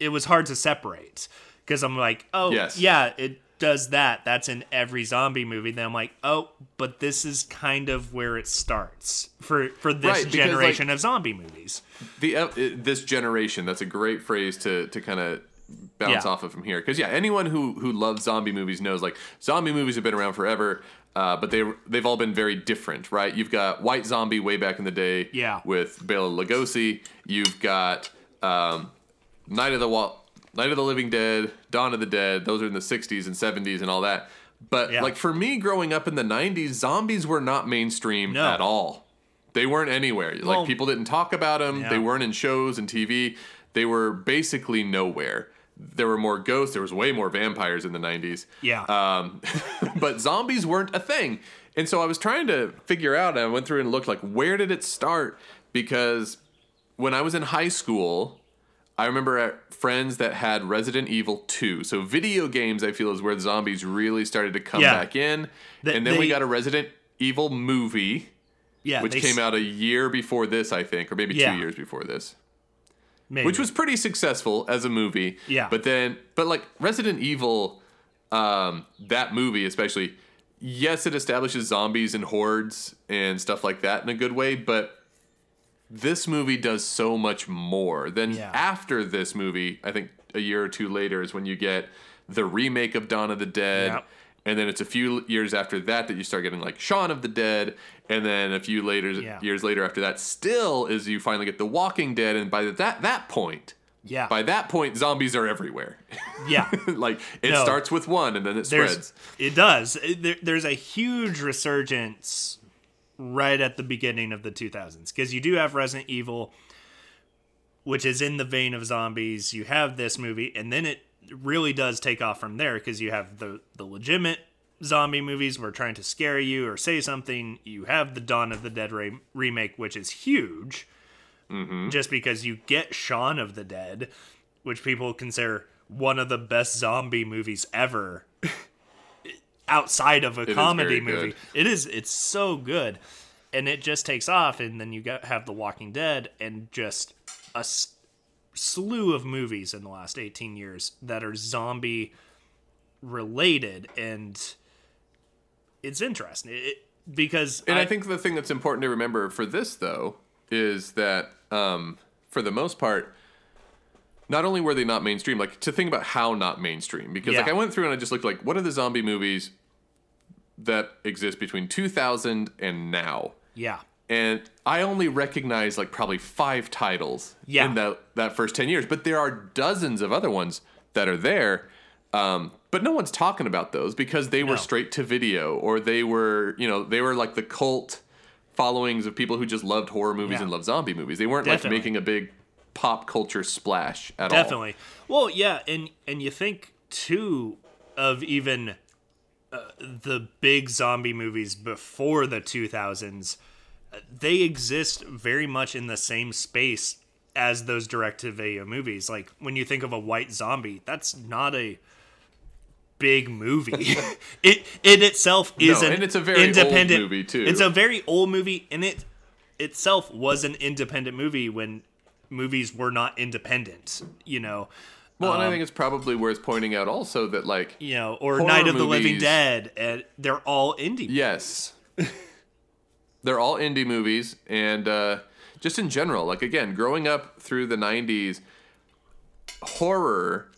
it was hard to separate because I'm like, oh Yes. yeah, it does that. That's in every zombie movie. Then I'm like, oh, but this is kind of where it starts for for this Right, because, generation like- of zombie movies. the uh, this generation that's a great phrase to to kind of bounce Yeah. off of from here because yeah anyone who who loves zombie movies knows like zombie movies have been around forever uh, but they they've all been very different right you've got white zombie way back in the day Yeah. with Bela Lugosi you've got um, Night of the Wa- Night of the Living Dead Dawn of the Dead those are in the 60s and 70s and all that but Yeah. like for me growing up in the 90s zombies were not mainstream No. at all they weren't anywhere. Well- like people didn't talk about them. Yeah. They weren't in shows and TV. They were basically nowhere. There were more ghosts. There was way more vampires in the 90s. Yeah. Um, but zombies weren't a thing. And so I was trying to figure out, and I went through and looked like, where did it start? Because when I was in high school, I remember at friends that had Resident Evil 2. So video games, I feel, is where the zombies really started to come Yeah. back in. Th- and then we got a Resident Evil movie yeah, which they came s- out a year before this, I think, or maybe Yeah. two years before this, maybe. which was pretty successful as a movie. Yeah. But then, but like Resident Evil, um, that movie especially, yes, it establishes zombies and hordes and stuff like that in a good way, but this movie does so much more. Then Yeah. after this movie, I think a year or two later is when you get the remake of Dawn of the Dead. Yep. And then it's a few years after that that you start getting like Shaun of the Dead, and then a few later Yeah. years later after that, still is you finally get The Walking Dead, and by that that point, yeah, by that point, zombies are everywhere. yeah. like it No. starts with one, and then it there's spreads. it does there, there's a huge resurgence right at the beginning of the 2000s because you do have resident evil which is in the vein of zombies you have this movie and then it really does take off from there because you have the the legitimate zombie movies where trying to scare you or say something you have the dawn of the dead re- remake which is huge mm-hmm. just because you get Shaun of the Dead, which people consider one of the best zombie movies ever outside of a is comedy movie. good. It is it's so good. And it just takes off and then you got have The Walking Dead and just a s- slew of movies in the last 18 years that are zombie related and it's interesting. It, because And I, think the thing that's important to remember for this, though, is that um, for the most part, not only were they not mainstream, like to think about how not mainstream, because like I went through and I just looked like, what are the zombie movies that exist between 2000 and now? yeah. And I only recognize like probably five titles Yeah. in that, that first 10 years, but there are dozens of other ones that are there. Um, but no one's talking about those because they were straight to video or they were, you know, they were like the cult followings of people who just loved horror movies Yeah. and loved zombie movies. They weren't Definitely. like making a big pop culture splash at all. Definitely. Well, yeah, and and you think too of even uh, the big zombie movies before the 2000s. uh, They exist very much in the same space as those direct-to-video movies. Like when you think of a white zombie, that's not a big movie. it it itself is No, an and it's a very old independent movie, too. It's a very old movie, and it itself was an independent movie when movies were not independent. You know, Well, Um, and I think it's probably worth pointing out also that like you know, or Night of the Living Dead, and they're all indie. Yes. They're all indie movies, and uh, just in general, like again, growing up through the '90s, horror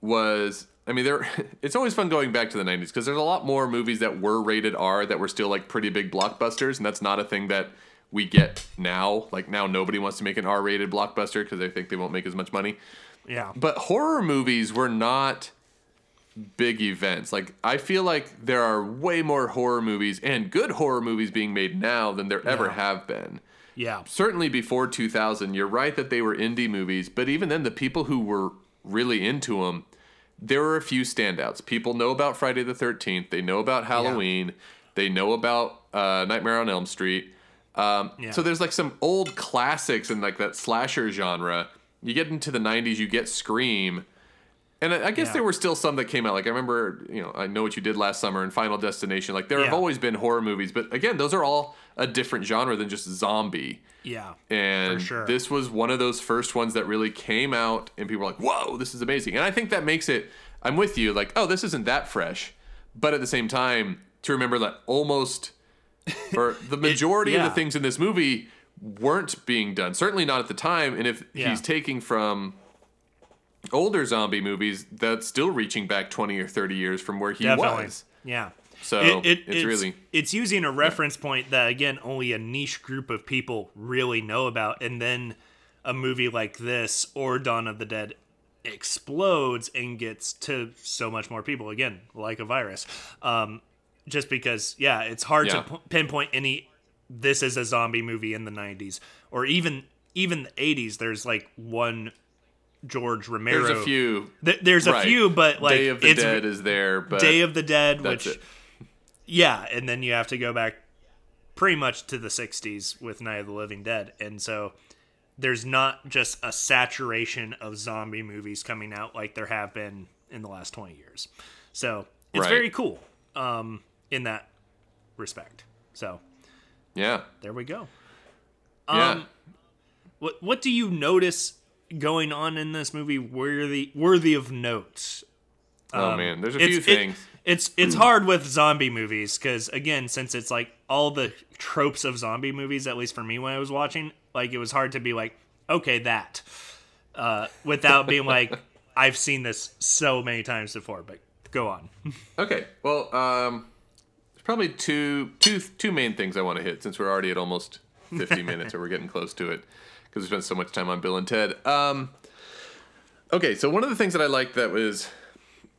was. I mean, there. It's always fun going back to the '90s because there's a lot more movies that were rated R that were still like pretty big blockbusters, and that's not a thing that we get now. Like now, nobody wants to make an R-rated blockbuster because they think they won't make as much money. Yeah. But horror movies were not big events. Like I feel like there are way more horror movies and good horror movies being made now than there ever Yeah. have been. Yeah. Certainly before 2000, you're right that they were indie movies, but even then the people who were really into them, there were a few standouts. People know about Friday the 13th, they know about Halloween, they know about uh, Nightmare on Elm Street. Um, Yeah. So there's like some old classics in like that slasher genre. You get into the 90s, you get Scream. And I I guess Yeah. there were still some that came out. Like I remember, you know, I know what you did last summer and Final Destination. Like there have always been horror movies, but again, those are all a different genre than just zombie. Yeah. And sure. this was one of those first ones that really came out, and people were like, "Whoa, this is amazing!" And I think that makes it. I'm with you. Like, oh, this isn't that fresh, but at the same time, to remember that almost, or the majority of yeah. the things in this movie weren't being done. Certainly not at the time. And if Yeah. he's taking from older zombie movies, that's still reaching back 20 or 30 years from where he Definitely. was. Yeah. So It- it- it's, really it's using a reference point that again only a niche group of people really know about and then a movie like this or Dawn of the Dead explodes and gets to so much more people again like a virus um just because yeah it's hard Yeah. to p- pinpoint any this is a zombie movie in the 90s or even even the 80s there's like one George Romero there's a few. Th- there's a Right. few but like Day of the Dead is there, but Day of the Dead, which it. yeah, and then you have to go back pretty much to the 60s with Night of the Living Dead. And so there's not just a saturation of zombie movies coming out like there have been in the last 20 years. So it's Right. very cool um, in that respect. So yeah, there we go. yeah. Um, What what do you notice going on in this movie worthy worthy of note? oh man, there's a few it- things. it's it's hard with zombie movies because again, since it's like all the tropes of zombie movies, at least for me when I was watching, like it was hard to be like, okay, that, uh, without being like, I've seen this so many times before. But go on. Okay, well, um, there's probably two, two, two main things I want to hit since we're already at almost 50 minutes, or we're getting close to it because we spent so much time on Bill and Ted. Um, okay, so one of the things that I liked that was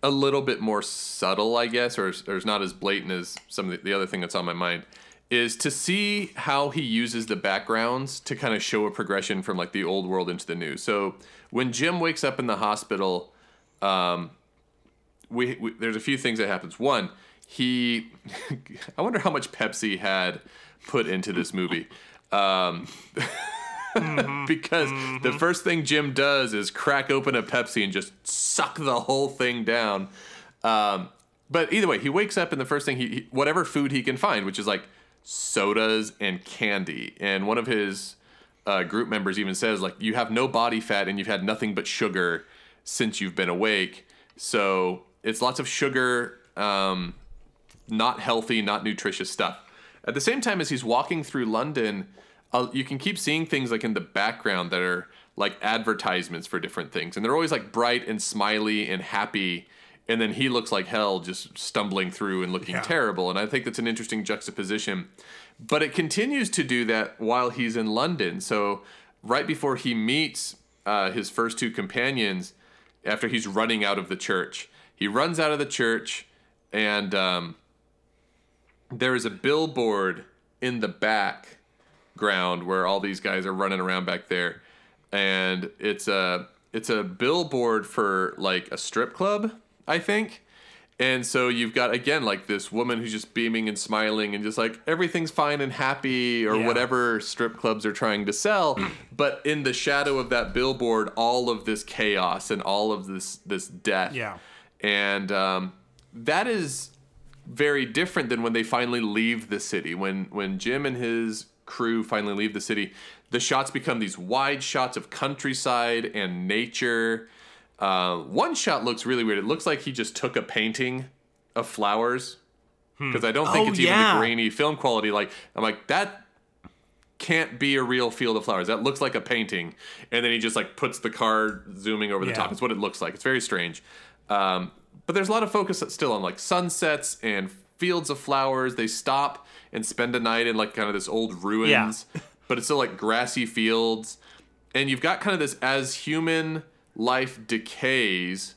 a little bit more subtle, I guess, or, or is not as blatant as some of the, the other thing that's on my mind, is to see how he uses the backgrounds to kind of show a progression from like the old world into the new. So when Jim wakes up in the hospital, um, we, we there's a few things that happens. One, he, I wonder how much Pepsi had put into this movie. Um, because the first thing Jim does is crack open a Pepsi and just suck the whole thing down. Um, but either way, he wakes up and the first thing he, he whatever food he can find, which is like sodas and candy. And one of his uh, group members even says like, "You have no body fat and you've had nothing but sugar since you've been awake." So it's lots of sugar, um, not healthy, not nutritious stuff. At the same time as he's walking through London, uh, you can keep seeing things like in the background that are like advertisements for different things, and they're always like bright and smiley and happy. And then he looks like hell, just stumbling through and looking Yeah. terrible. And I think that's an interesting juxtaposition. But it continues to do that while he's in London. So right before he meets uh, his first two companions, after he's running out of the church, he runs out of the church, and um, there is a billboard in the background where all these guys are running around back there, and it's a it's a billboard for like a strip club, I think. And so you've got again like this woman who's just beaming and smiling and just like everything's fine and happy or Yeah. whatever strip clubs are trying to sell, but in the shadow of that billboard, all of this chaos and all of this this death. Yeah. And um, that is very different than when they finally leave the city. When when Jim and his crew finally leave the city, the shots become these wide shots of countryside and nature. Uh, one shot looks really weird. It looks like he just took a painting of flowers because I don't think Oh, it's even yeah. the grainy film quality. Like I'm like that can't be a real field of flowers. That looks like a painting. And then he just like puts the car zooming over the Yeah. top. It's what it looks like. It's very strange. Um, but there's a lot of focus still on like sunsets and fields of flowers. They stop and spend a night in like kind of this old ruins, but it's still like grassy fields. And you've got kind of this as human life decays,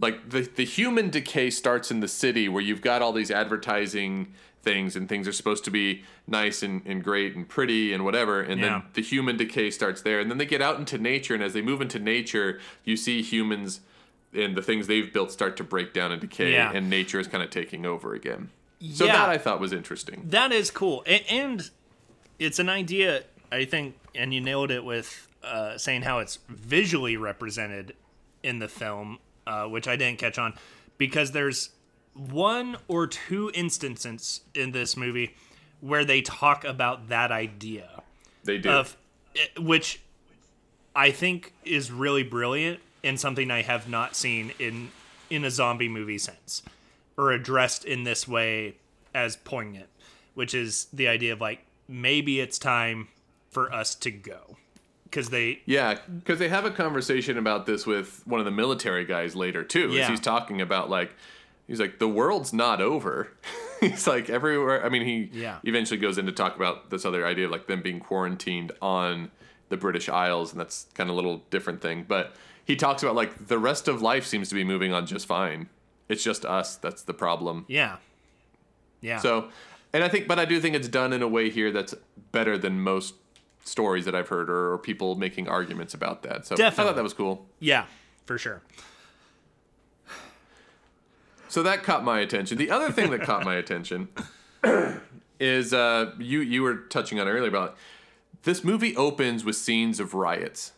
like the, the human decay starts in the city where you've got all these advertising things and things are supposed to be nice and, and great and pretty and whatever and Yeah. then the human decay starts there and then they get out into nature and as they move into nature you see humans and the things they've built start to break down and decay Yeah. and nature is kind of taking over again so Yeah. that i thought was interesting. That is cool, and, and it's an idea I think, and you nailed it with uh, saying how it's visually represented in the film, uh, which I didn't catch on, because there's one or two instances in this movie where they talk about that idea they do. of eh, which I think is really brilliant and something I have not seen in in a zombie movie since or addressed in this way as poignant, which is the idea of like maybe it's time for us to go because they Yeah, because they have a conversation about this with one of the military guys later too. As he's talking about like, he's like, the world's not over. he's like everywhere. I mean, he Yeah. eventually goes in to talk about this other idea of like them being quarantined on the British Isles, and that's kind of a little different thing. But he talks about like the rest of life seems to be moving on just fine. It's just us that's the problem. yeah yeah So, and I think, but I do think it's done in a way here that's better than most stories that I've heard or, or people making arguments about that. So I thought that was cool. yeah for sure So that caught my attention. The other thing that caught my attention is uh, you you were touching on earlier about this movie opens with scenes of riots,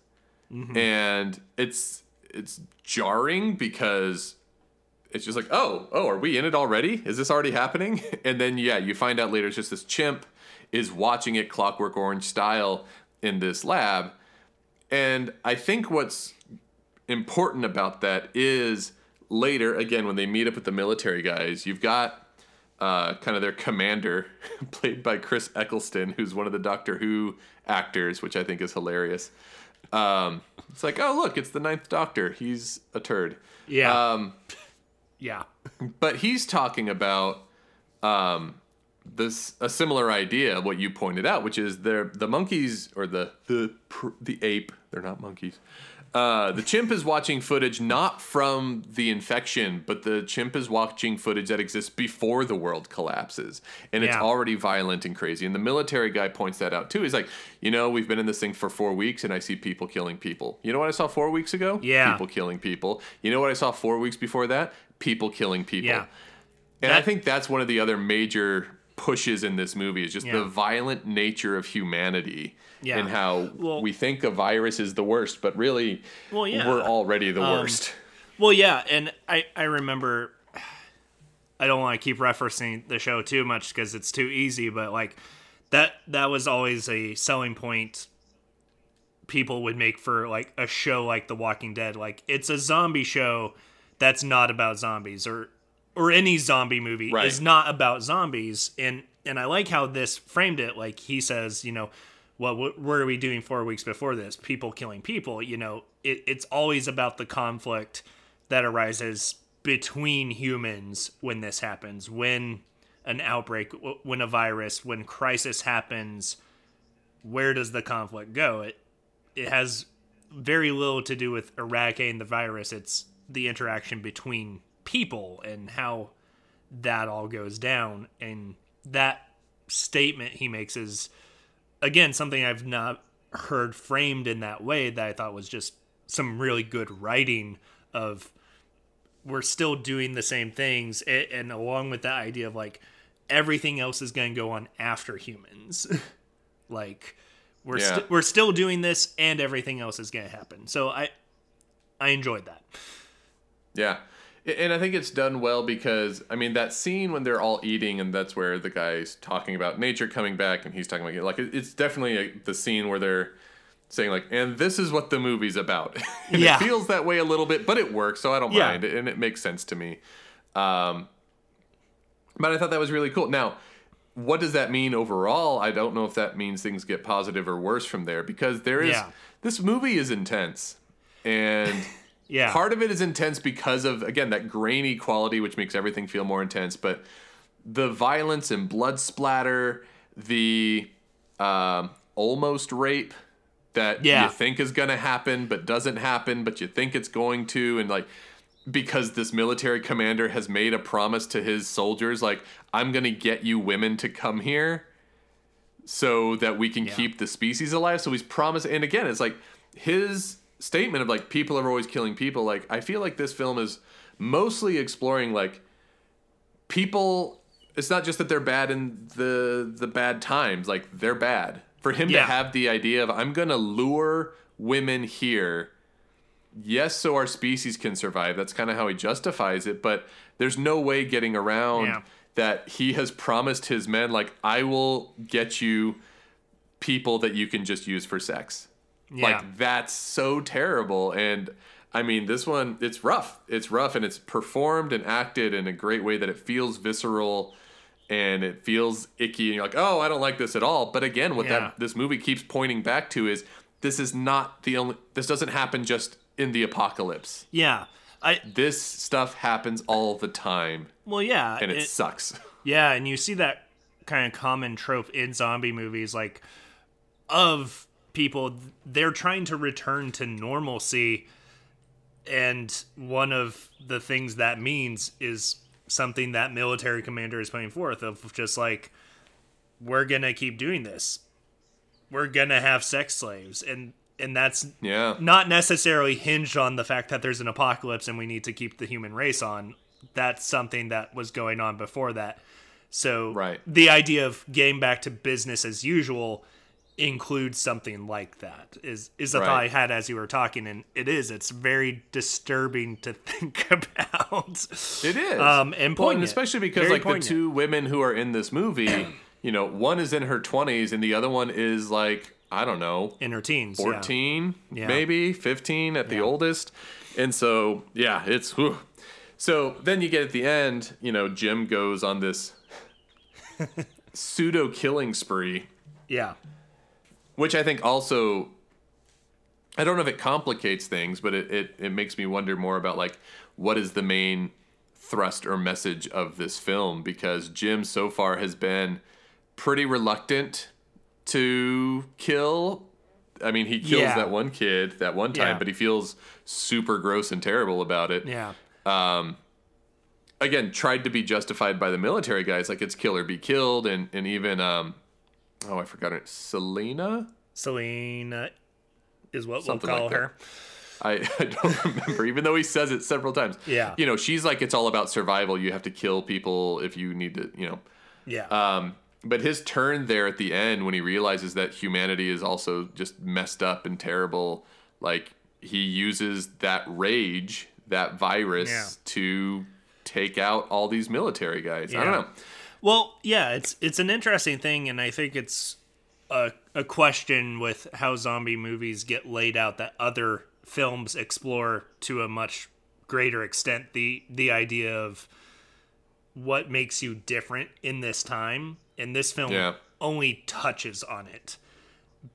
and it's it's jarring because it's just like oh oh are we in it already? Is this already happening? And then yeah, you find out later it's just this chimp is watching it Clockwork Orange style in this lab, and I think what's important about that is later again when they meet up with the military guys you've got uh, kind of their commander played by chris eccleston who's one of the doctor who actors which i think is hilarious. Um, it's like oh look it's the ninth doctor. He's a turd. Yeah. Um, yeah but he's talking about um, this a similar idea what you pointed out which is they're the monkeys or the the the ape they're not monkeys uh, the chimp is watching footage not from the infection, but the chimp is watching footage that exists before the world collapses. And it's already violent and crazy. And the military guy points that out too. He's like, you know, we've been in this thing for four weeks and I see people killing people. You know what I saw four weeks ago? Yeah. People killing people. You know what I saw four weeks before that? People killing people. Yeah. And I think that's one of the other major pushes in this movie is just the violent nature of humanity Yeah. and how Well- we think a virus is the worst, but really Well, yeah. we're already the Um, worst. Well, yeah, and I I remember. I don't want to keep referencing the show too much because it's too easy, but like that that was always a selling point people would make for like a show like The Walking Dead. Like it's a zombie show that's not about zombies or or any zombie movie Right. is not about zombies and and I like how this framed it like he says, you know, well, what were we doing four weeks before this? People killing people. You know, it, it's always about the conflict that arises between humans when this happens, when an outbreak, when a virus, when crisis happens. Where does the conflict go? It it has very little to do with eradicating the virus. It's the interaction between people and how that all goes down. And that statement he makes is again something I've not heard framed in that way that I thought was just some really good writing of we're still doing the same things and along with that idea of like everything else is going to go on after humans like we're Yeah. st- we're still doing this and everything else is going to happen so i i enjoyed that Yeah. And I think it's done well because I mean that scene when they're all eating and that's where the guy's talking about nature coming back and he's talking about like it's definitely a, the scene where they're saying like and this is what the movie's about. Yeah. It feels that way a little bit, but it works, so I don't Yeah. mind it and it makes sense to me. Um, but I thought that was really cool. Now, what does that mean overall? I don't know if that means things get positive or worse from there because there is Yeah. this movie is intense. And yeah part of it is intense because of again that grainy quality which makes everything feel more intense but the violence and blood splatter, the um, almost rape that Yeah. you think is going to happen but doesn't happen, but you think it's going to, and like because this military commander has made a promise to his soldiers, like I'm going to get you women to come here so that we can Yeah. keep the species alive. So he's promised, and again, it's like his statement of like people are always killing people. Like I feel like this film is mostly exploring like people. It's not just that they're bad in the the bad times. Like they're bad for him Yeah. to have the idea of I'm gonna lure women here. Yes, so our species can survive. That's kind of how he justifies it. But there's no way getting around Yeah. that he has promised his men like I will get you people that you can just use for sex. Yeah. Like that's so terrible and I mean this one it's rough. It's rough and it's performed and acted in a great way that it feels visceral and it feels icky and you're like, "Oh, I don't like this at all." But again, what Yeah. that this movie keeps pointing back to is this is not the only this doesn't happen just in the apocalypse. yeah. I This stuff happens all the time well yeah. and it, it- sucks. Yeah, and you see that kind of common trope in zombie movies, like of people they're trying to return to normalcy, and one of the things that means is something that military commander is putting forth of just like we're gonna keep doing this, we're gonna have sex slaves, and and that's Yeah. not necessarily hinged on the fact that there's an apocalypse and we need to keep the human race on. That's something that was going on before that. So Right. the idea of getting back to business as usual includes something like that. Is is the thought I had as you were talking, and it is. It's very disturbing to think about. It is. Um, and Well, especially because Very like poignant. the two women who are in this movie, you know, one is in her 20s and the other one is like, I don't know, in her teens. 14, Yeah. maybe 15 at the oldest. And so, yeah, it's whew. So then you get at the end, you know, Jim goes on this pseudo killing spree Yeah. Which I think also I don't know if it complicates things, but it, it, it makes me wonder more about like what is the main thrust or message of this film because Jim so far has been pretty reluctant to kill. I mean, he kills Yeah. that one kid that one time, Yeah. but he feels super gross and terrible about it. Yeah. Um, Again, tried to be justified by the military guys, like it's kill or be killed, and and even um, oh I forgot it, Selena. Selena is what Something we'll call like her. I, I don't remember, even though he says it several times. Yeah. You know, she's like, it's all about survival. You have to kill people if you need to, you know. Yeah. Um, but his turn there at the end when he realizes that humanity is also just messed up and terrible, like he uses that rage, that virus Yeah. to take out all these military guys. I don't know. Well, yeah, it's it's an interesting thing, and I think it's a a question with how zombie movies get laid out that other films explore to a much greater extent. The the idea of what makes you different in this time, and this film Yeah. only touches on it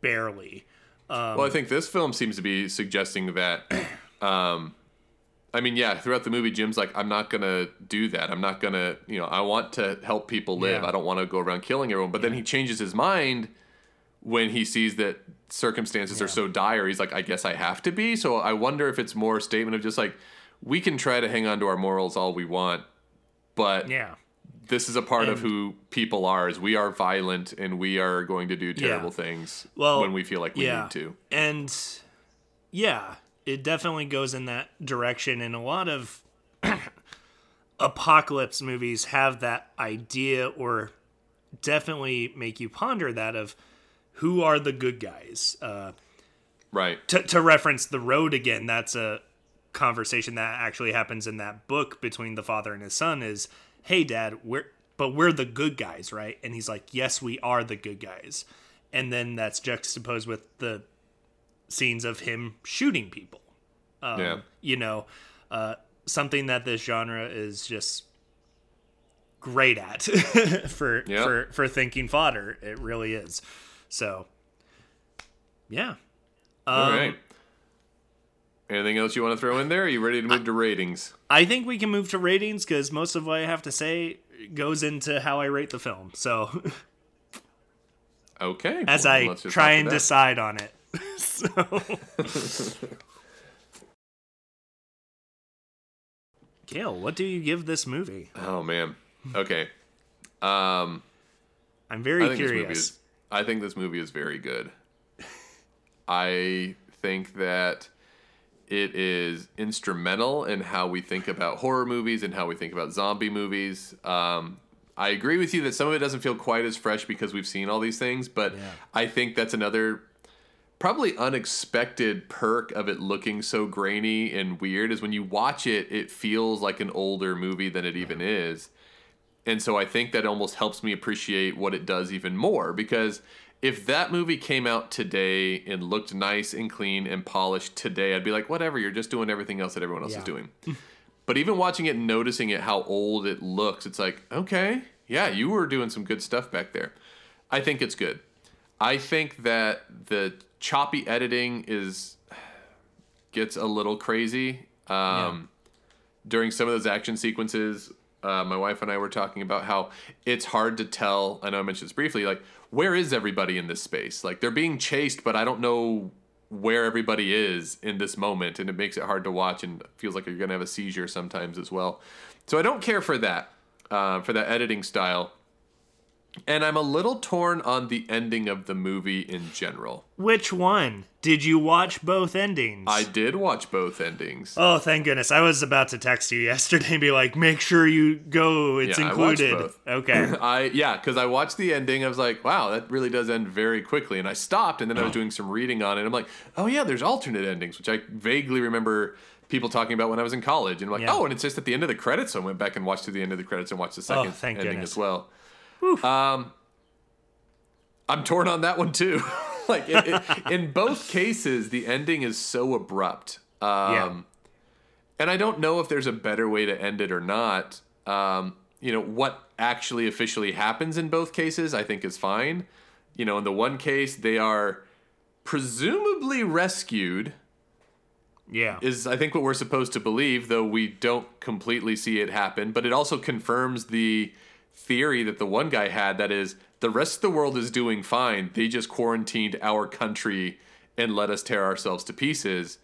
barely. well, I think this film seems to be suggesting that. Um, I mean, yeah, throughout the movie, Jim's like, I'm not gonna do that. I'm not gonna, you know, I want to help people live. Yeah. I don't want to go around killing everyone. But then he changes his mind when he sees that circumstances are so dire. He's like, I guess I have to be. So I wonder if it's more a statement of just like, we can try to hang on to our morals all we want, but Yeah. this is a part of who people are. Is we are violent and we are going to do terrible things Well, when we feel like we yeah. need to. And yeah, it definitely goes in that direction. And a lot of apocalypse movies have that idea or definitely make you ponder that of who are the good guys. Uh, Right. to, to reference the road again, that's a conversation that actually happens in that book between the father and his son is, hey dad, we're but we're the good guys, right? And he's like, yes, we are the good guys. And then that's juxtaposed with the scenes of him shooting people. Um, Yeah. You know, uh, something that this genre is just great at for Yeah. for for thinking fodder. It really is. So, yeah. All Um, right. Anything else you want to throw in there? Are you ready to move to ratings? I think we can move to ratings because most of what I have to say goes into how I rate the film. So Okay. as well, I try and decide on it. so Kale, what do you give this movie? Oh man. Okay. Um, I'm very movie curious. is. I think this movie is very good. I think that it is instrumental in how we think about horror movies and how we think about zombie movies. Um, I agree with you that some of it doesn't feel quite as fresh because we've seen all these things, but Yeah. I think that's another probably unexpected perk of it looking so grainy and weird is when you watch it, it feels like an older movie than it even is. And so I think that almost helps me appreciate what it does even more because if that movie came out today and looked nice and clean and polished today, I'd be like, whatever, you're just doing everything else that everyone else Yeah. is doing. but even watching it and noticing it, how old it looks, it's like, okay, yeah, you were doing some good stuff back there. I think it's good. I think that the choppy editing is gets a little crazy. Um, During some of those action sequences, uh, my wife and I were talking about how it's hard to tell. I know I mentioned this briefly. Like, where is everybody in this space? Like, they're being chased, but I don't know where everybody is in this moment, and it makes it hard to watch and feels like you're gonna have a seizure sometimes as well. So I don't care for that, uh, for that editing style. And I'm a little torn on the ending of the movie in general. Which one? Did you watch both endings? I did watch both endings. Oh, thank goodness. I was about to text you yesterday and be like, make sure you go. It's Yeah, I included. both. Okay. I yeah, because I watched the ending. I was like, wow, that really does end very quickly. And I stopped, and then I Oh. was doing some reading on it. I'm like, oh yeah, there's alternate endings, which I vaguely remember people talking about when I was in college. And I'm like, Yeah. oh, and it's just at the end of the credits. So I went back and watched to the end of the credits and watched the oh, second Oh, thank ending goodness. as well. Um, I'm torn on that one too. like it, it, in both cases, the ending is so abrupt. Um, Yeah. and I don't know if there's a better way to end it or not. Um, you know, what actually officially happens in both cases, I think is fine. You know, in the one case, they are presumably rescued, yeah. is I think what we're supposed to believe, though we don't completely see it happen. But it also confirms the theory that the one guy had that is the rest of the world is doing fine. They just quarantined our country and let us tear ourselves to pieces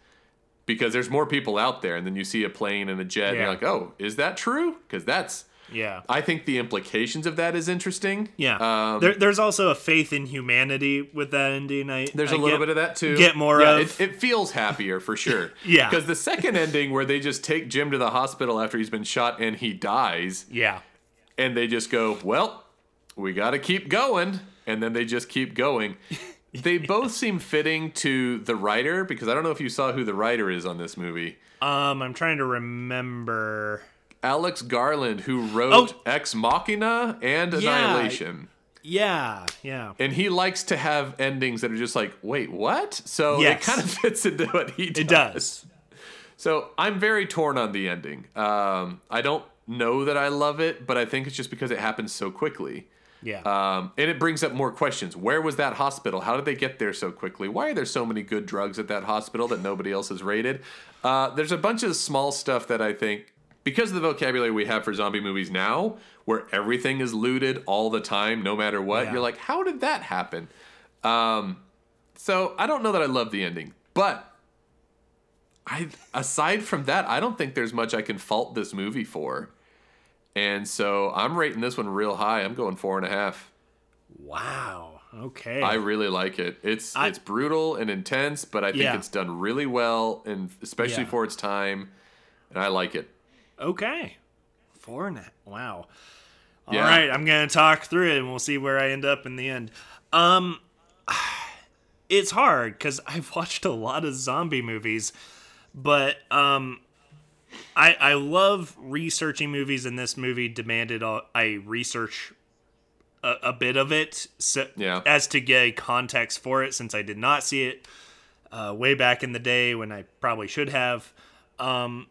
because there's more people out there. And then you see a plane and a jet, and you're like, oh, is that true? Because that's, yeah. I think the implications of that is interesting. Yeah. Um, there, there's also a faith in humanity with that ending. I, There's a a little bit of that too. get more yeah, of. It, it feels happier for sure. Yeah. Because the second ending where they just take Jim to the hospital after he's been shot and he dies, Yeah. And they just go, "Well, we got to keep going," and then they just keep going. They both seem fitting to the writer because I don't know if you saw who the writer is on this movie. Um, I'm trying to remember. Alex Garland, who wrote Ex Machina and Oh. Annihilation. Yeah. Yeah. And he likes to have endings that are just like, wait, what? So Yes. it kind of fits into what he does. It does. So I'm very torn on the ending. Um, I don't know that I love it, but I think it's just because it happens so quickly. Yeah. Um, and it brings up more questions. Where was that hospital? How did they get there so quickly? Why are there so many good drugs at that hospital that nobody else has rated? Uh, there's a bunch of small stuff that I think, because of the vocabulary we have for zombie movies now, where everything is looted all the time, no matter what, Yeah. you're like, how did that happen? Um, so I don't know that I love the ending, but I aside from that, I don't think there's much I can fault this movie for. And so I'm rating this one real high. I'm going four and a half. wow. Okay. I really like it. It's I- it's brutal and intense, but I think Yeah. it's done really well, and especially Yeah. for its time. And I like it. okay. Four and a Wow. All Yeah. right, I'm gonna talk through it, and we'll see where I end up in the end. Um, it's hard because I've watched a lot of zombie movies, but um, I I love researching movies, and this movie demanded all, I research a, a bit of it, so, Yeah. as to get context for it, since I did not see it uh, way back in the day when I probably should have. Um,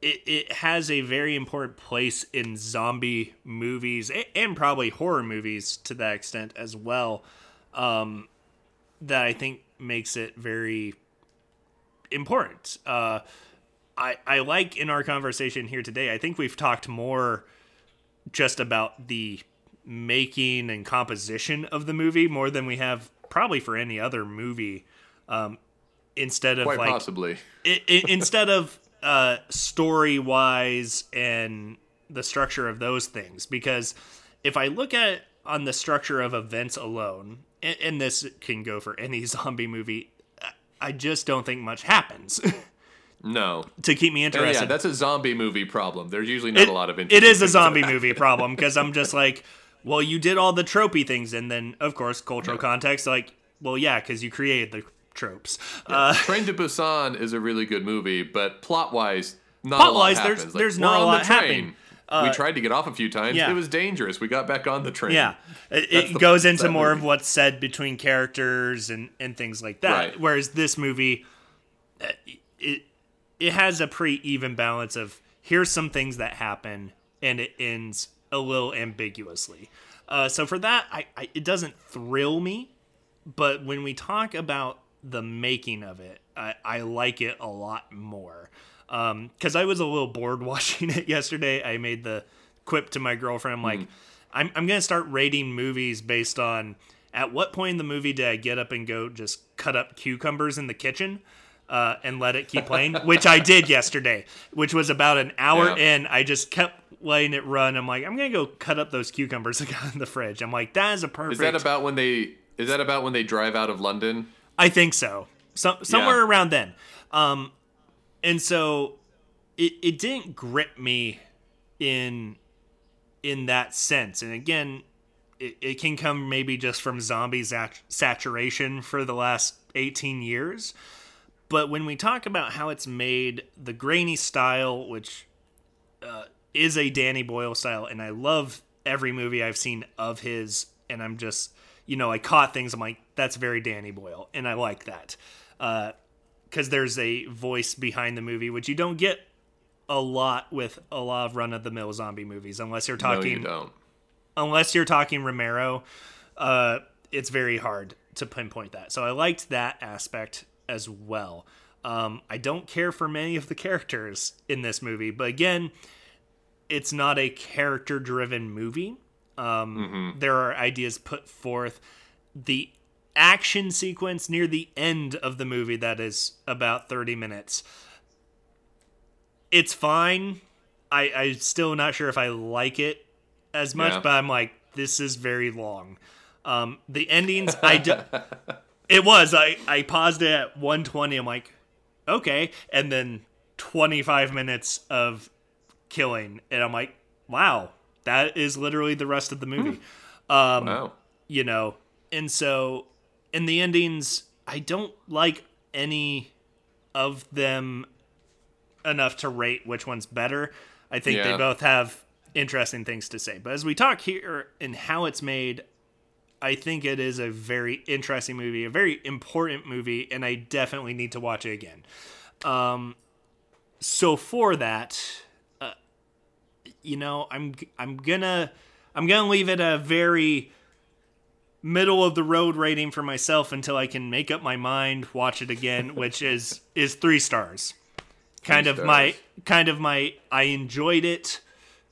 it, it has a very important place in zombie movies a- and probably horror movies to that extent as well um, that i think makes it very important uh, I, I like in our conversation here today i think we've talked more just about the making and composition of the movie more than we have probably for any other movie. Um, instead of Quite like possibly. i i instead of uh, story wise and the structure of those things because if i look at on the structure of events alone and, and this can go for any zombie movie i just don't think much happens No. to keep me interested. Yeah, that's a zombie movie problem. There's usually not it, a lot of it is a zombie movie problem because i'm just like well you did all the tropey things and then of course cultural context like well yeah because you created the tropes uh, Train to Busan is a really good movie, but plot wise, not Plot-wise, a lot there's-. Like, there's not a lot happening. Uh, we tried to get off a few times. yeah. It was dangerous. We got back on the train. Yeah, it, it goes into more of what's said between characters and and things like that. Right. Whereas this movie, uh, it it has a pretty even balance of here's some things that happen and it ends a little ambiguously. Uh, so for that, I, I it doesn't thrill me, but when we talk about the making of it, I, I like it a lot more. Because I was a little bored watching it yesterday. I made the quip to my girlfriend. I'm like, I'm, I'm going to start rating movies based on at what point in the movie did I get up and go just cut up cucumbers in the kitchen uh, and let it keep playing, which I did yesterday, which was about an hour Yeah. in. I just kept letting it run. I'm like, I'm going to go cut up those cucumbers I got in the fridge. I'm like, that is a perfect. Is that about when they? Is that about when they drive out of London? I think so. So, somewhere Yeah. around then. Um, and so it, it didn't grip me in in that sense. And again, it, it can come maybe just from zombie sat- saturation for the last 18 years. But when we talk about how it's made, the grainy style, which uh, is a Danny Boyle style, and I love every movie I've seen of his, and I'm just, you know, I caught things. I'm like, that's very Danny Boyle, and I like that because there's a voice behind the movie, which you don't get a lot with a lot of run of the mill zombie movies, unless you're talking. No, you don't. unless you're talking Romero, uh, it's very hard to pinpoint that. So I liked that aspect as well. Um, I don't care for many of the characters in this movie, but again, it's not a character driven movie. Um, There are ideas put forth. The action sequence near the end of the movie that is about 30 minutes. It's fine. I i'm still not sure if i like it as much Yeah. but i'm like this is very long. Um the endings i it was i i paused it at 120 i'm like okay. And then 25 minutes of killing. And i'm like wow that is literally the rest of the movie. Um Wow. you know and so in the endings i don't like any of them enough to rate which one's better. I think they both have interesting things to say. But as we talk here and how it's made i think it is a very interesting movie a very important movie and i definitely need to watch it again. Um so for that uh, you know i'm i'm gonna i'm gonna leave it a very middle of the road rating for myself until I can make up my mind, watch it again, which is is three stars. Kind Three of my kind of my I enjoyed it.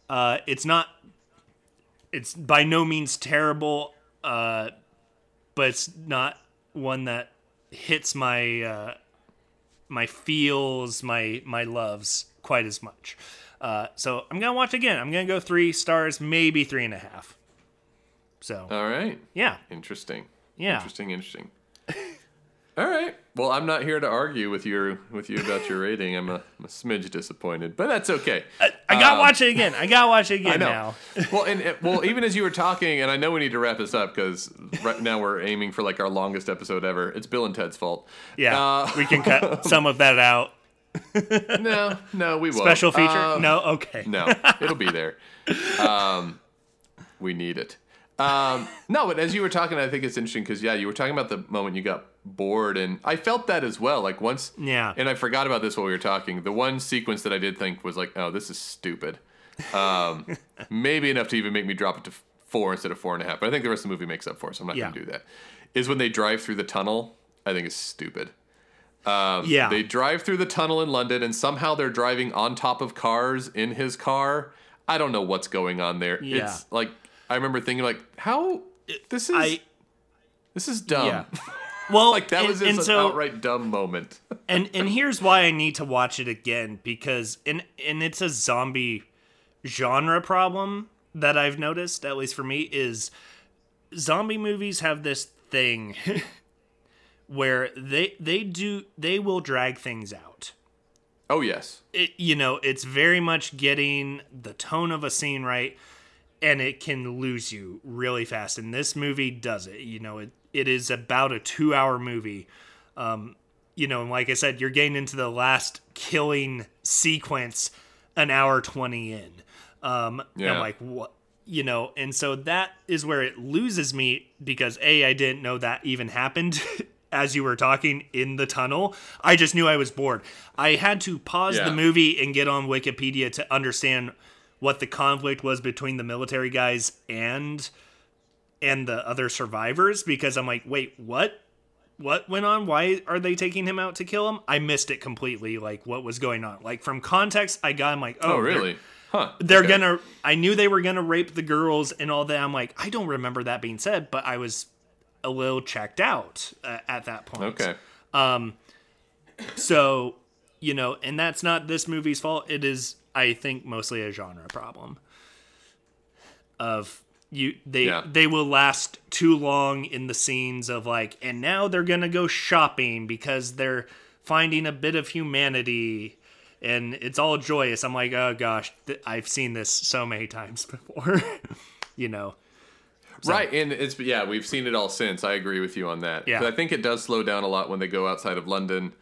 Uh, it's not it's by no means terrible, uh, but it's not one that hits my uh, my feels, my my loves quite as much. Uh, so I'm gonna watch again. I'm gonna go three stars, maybe three and a half. So All right. yeah, Interesting. yeah. Interesting. Interesting. All right. Well, I'm not here to argue with your with you about your rating. I'm a, I'm a smidge disappointed, but that's okay. I, I gotta Um, watch it again. I gotta watch it again I know. now. well, and well, even as you were talking, and I know we need to wrap this up because right now we're aiming for like our longest episode ever. It's Bill and Ted's fault. Yeah, Uh, we can cut some of that out. no, no, we won't. Special feature? Uh, no, okay. No, it'll be there. Um, we need it. Um, no, but as you were talking, I think it's interesting because yeah, you were talking about the moment you got bored, and I felt that as well. Like once, Yeah. and I forgot about this while we were talking. The one sequence that I did think was like, oh, this is stupid. Um, maybe enough to even make me drop it to four instead of four and a half. But I think the rest of the movie makes up for it, so I'm not Yeah. going to do that. Is when they drive through the tunnel. I think is stupid. Um, Yeah. They drive through the tunnel in London, and somehow they're driving on top of cars in his car. I don't know what's going on there. Yeah. It's like I remember thinking like how this is I this is dumb. yeah. Well, like that and, was just so, an outright dumb moment. and and here's why I need to watch it again because and and it's a zombie genre problem that I've noticed at least for me is zombie movies have this thing where they they do they will drag things out. oh yes. It, you know, it's very much getting the tone of a scene right and it can lose you really fast and this movie does it. You know, it it is about a 2-hour movie Um, you know, and like I said, you're getting into the last killing sequence an hour 20 in. Um, Yeah. I'm like, what? You know, and so that is where it loses me because A, I didn't know that even happened as you were talking in the tunnel. I just knew I was bored. I had to pause Yeah. the movie and get on Wikipedia to understand what the conflict was between the military guys and and the other survivors because I'm like, wait, what? What went on? Why are they taking him out to kill him? I missed it completely. Like what was going on? Like from context, I got. I'm like, oh, Oh, really? Huh. They're Okay. gonna. I knew they were gonna rape the girls and all that. I'm like, I don't remember that being said, but I was a little checked out uh, at that point. Okay. Um. So, you know, and that's not this movie's fault. It is, I think, mostly a genre problem. Of you, they Yeah. they will last too long in the scenes of like, and now they're gonna go shopping because they're finding a bit of humanity, and it's all joyous. I'm like, oh gosh, th- I've seen this so many times before. you know, Right, and it's yeah, we've seen it all since. I agree with you on that. Yeah. I think it does slow down a lot when they go outside of London,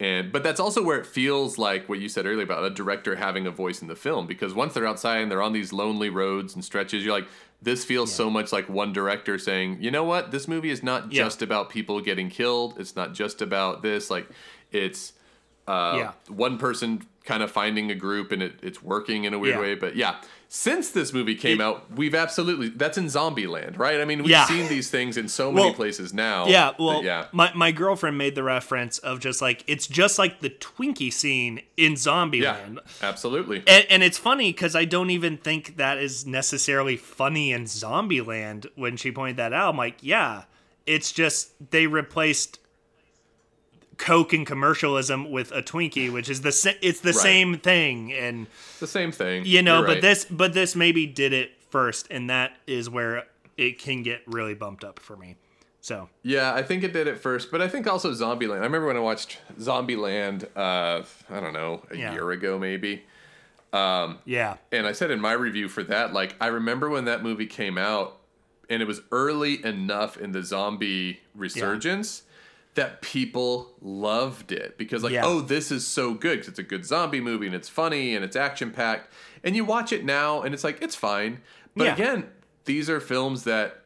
and but that's also where it feels like what you said earlier about a director having a voice in the film. Because once they're outside and they're on these lonely roads and stretches, you're like, this feels so much like one director saying, you know what, this movie is not Yeah. just about people getting killed. It's not just about this. Like, it's uh, Yeah. one person kind of finding a group and it, it's working in a weird Yeah. way. But yeah, since this movie came It- out, we've absolutely that's in Zombieland, right? I mean, we've Yeah. seen these things in so many Well, places now. Yeah, that- well, yeah, my, my girlfriend made the reference of just like it's just like the Twinkie scene in yeah, Zombieland. absolutely. And, and it's funny because I don't even think that is necessarily funny in Zombieland when she pointed that out. I'm like, yeah, it's just they replaced Coke and commercialism with a Twinkie, which is the sa- it's the Right. same thing, and the same thing. you know, You're but right. this but this maybe did it first, and that is where it can get really bumped up for me. So Yeah, I think it did it first, but I think also Zombieland. I remember when I watched Zombieland, uh, I don't know, a Yeah. year ago maybe. Um, yeah, And I said in my review for that, like, I remember when that movie came out and it was early enough in the zombie resurgence that people loved it because, like, Yeah. oh, this is so good because it's a good zombie movie and it's funny and it's action packed. And you watch it now and it's like, it's fine. But Yeah. again, these are films that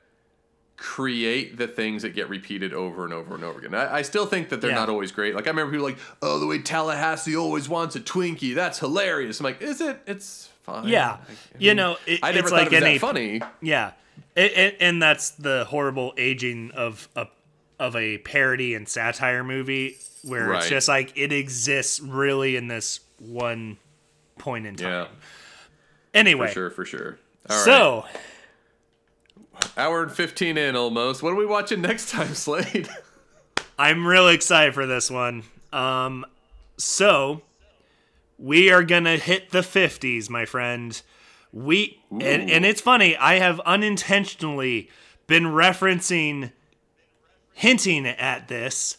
create the things that get repeated over and over and over again. I, I still think that they're Yeah. not always great. Like I remember people like, "Oh, the way Tallahassee always wants a Twinkie, that's hilarious." I'm like, "Is it? It's fine." yeah, Like, I you mean, know, it, I never it's thought like it was any that funny. Yeah, and, and, and that's the horrible aging of a of a parody and satire movie where it's just like it exists really in this one point in time. Yeah, Anyway, for sure, for sure. All right, so hour and fifteen in almost. What are we watching next time, Slade? I'm really excited for this one. Um, so we are gonna hit the 50s, my friend. We and, and it's funny. I have unintentionally been referencing, hinting at this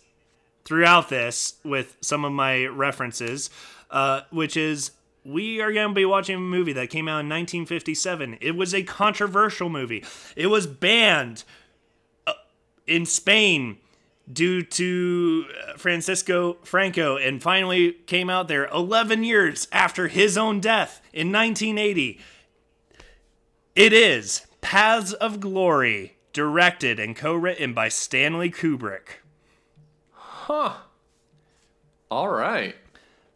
throughout this with some of my references, uh, which is we are going to be watching a movie that came out in 1957. It was a controversial movie. It was banned uh, in Spain due to uh, Francisco Franco and finally came out there 11 years after his own death in 1980. It is Paths of Glory, directed and co-written by Stanley Kubrick. Huh. All right.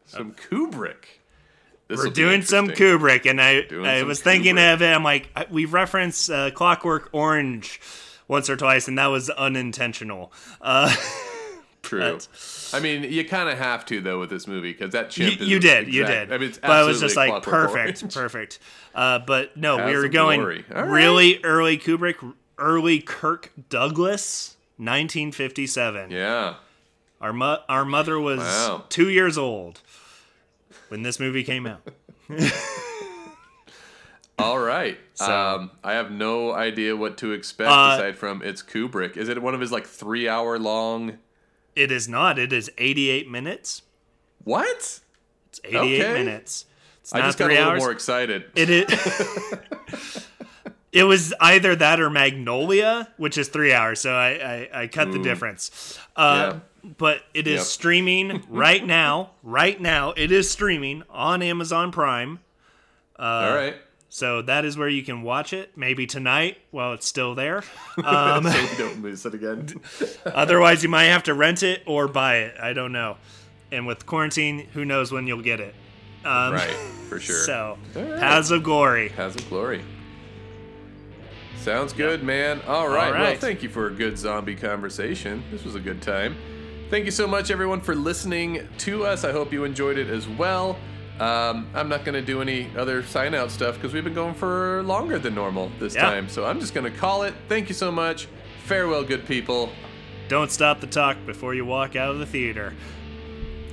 Some Kubrick. This We're doing some. Kubrick, and I Doing I was thinking Kubrick. of it. I'm like, I- we've referenced uh, Clockwork Orange once or twice, and that was unintentional. Uh, True. I mean, you kind of have to though with this movie because that chimp. you, you did, you did. I mean, it's but it was just absolutely like perfect, Orange. perfect. Uh, but no, we were going Glory. All right. really early Kubrick, early Kirk Douglas, 1957. Yeah. Our mo- our mother was Wow. two years old when this movie came out. All right. So- um, I have no idea what to expect Uh, aside from it's Kubrick. Is it one of his like three hour long? It is not. It is 88 minutes. What? It's 88 Okay. minutes. It's I just got a little hours. more excited. It is. it was either that or Magnolia, which is three hours. So I I, I cut the difference. Uh, But it is Yep. streaming right now. Right now, it is streaming on Amazon Prime. All right. So that is where you can watch it. Maybe tonight while it's still there. so we don't miss it again. Otherwise, you might have to rent it or buy it. I don't know. And with quarantine, who knows when you'll get it. Um, right. For sure. So, right. Paths of Glory. Has of glory. Sounds good, man. All right. Well, thank you for a good zombie conversation. This was a good time. Thank you so much, everyone, for listening to us. I hope you enjoyed it as well. Um, I'm not going to do any other sign out stuff because we've been going for longer than normal this Yeah. time. So I'm just going to call it. Thank you so much. Farewell, good people. Don't stop the talk before you walk out of the theater.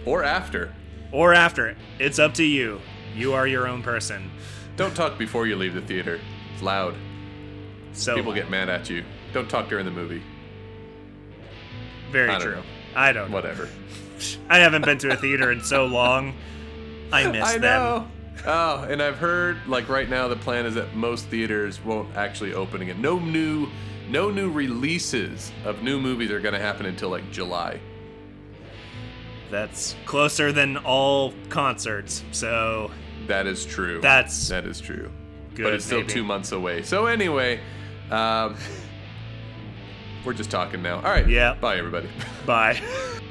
Or after. Or after it. It's up to you. You are your own person. Don't talk before you leave the theater. It's loud. So People get mad at you. Don't talk during the movie. very I true. know. I don't know. Whatever. I haven't been to a theater in so long. I miss I them. know. Oh, and I've heard like right now the plan is that most theaters won't actually open again. No new, no new releases of new movies are going to happen until like July. That's closer than all concerts. So That is true. That's that is true. good, but it's still maybe. two months away. So anyway, um, we're just talking now. All right. Yeah. Bye, everybody. bye.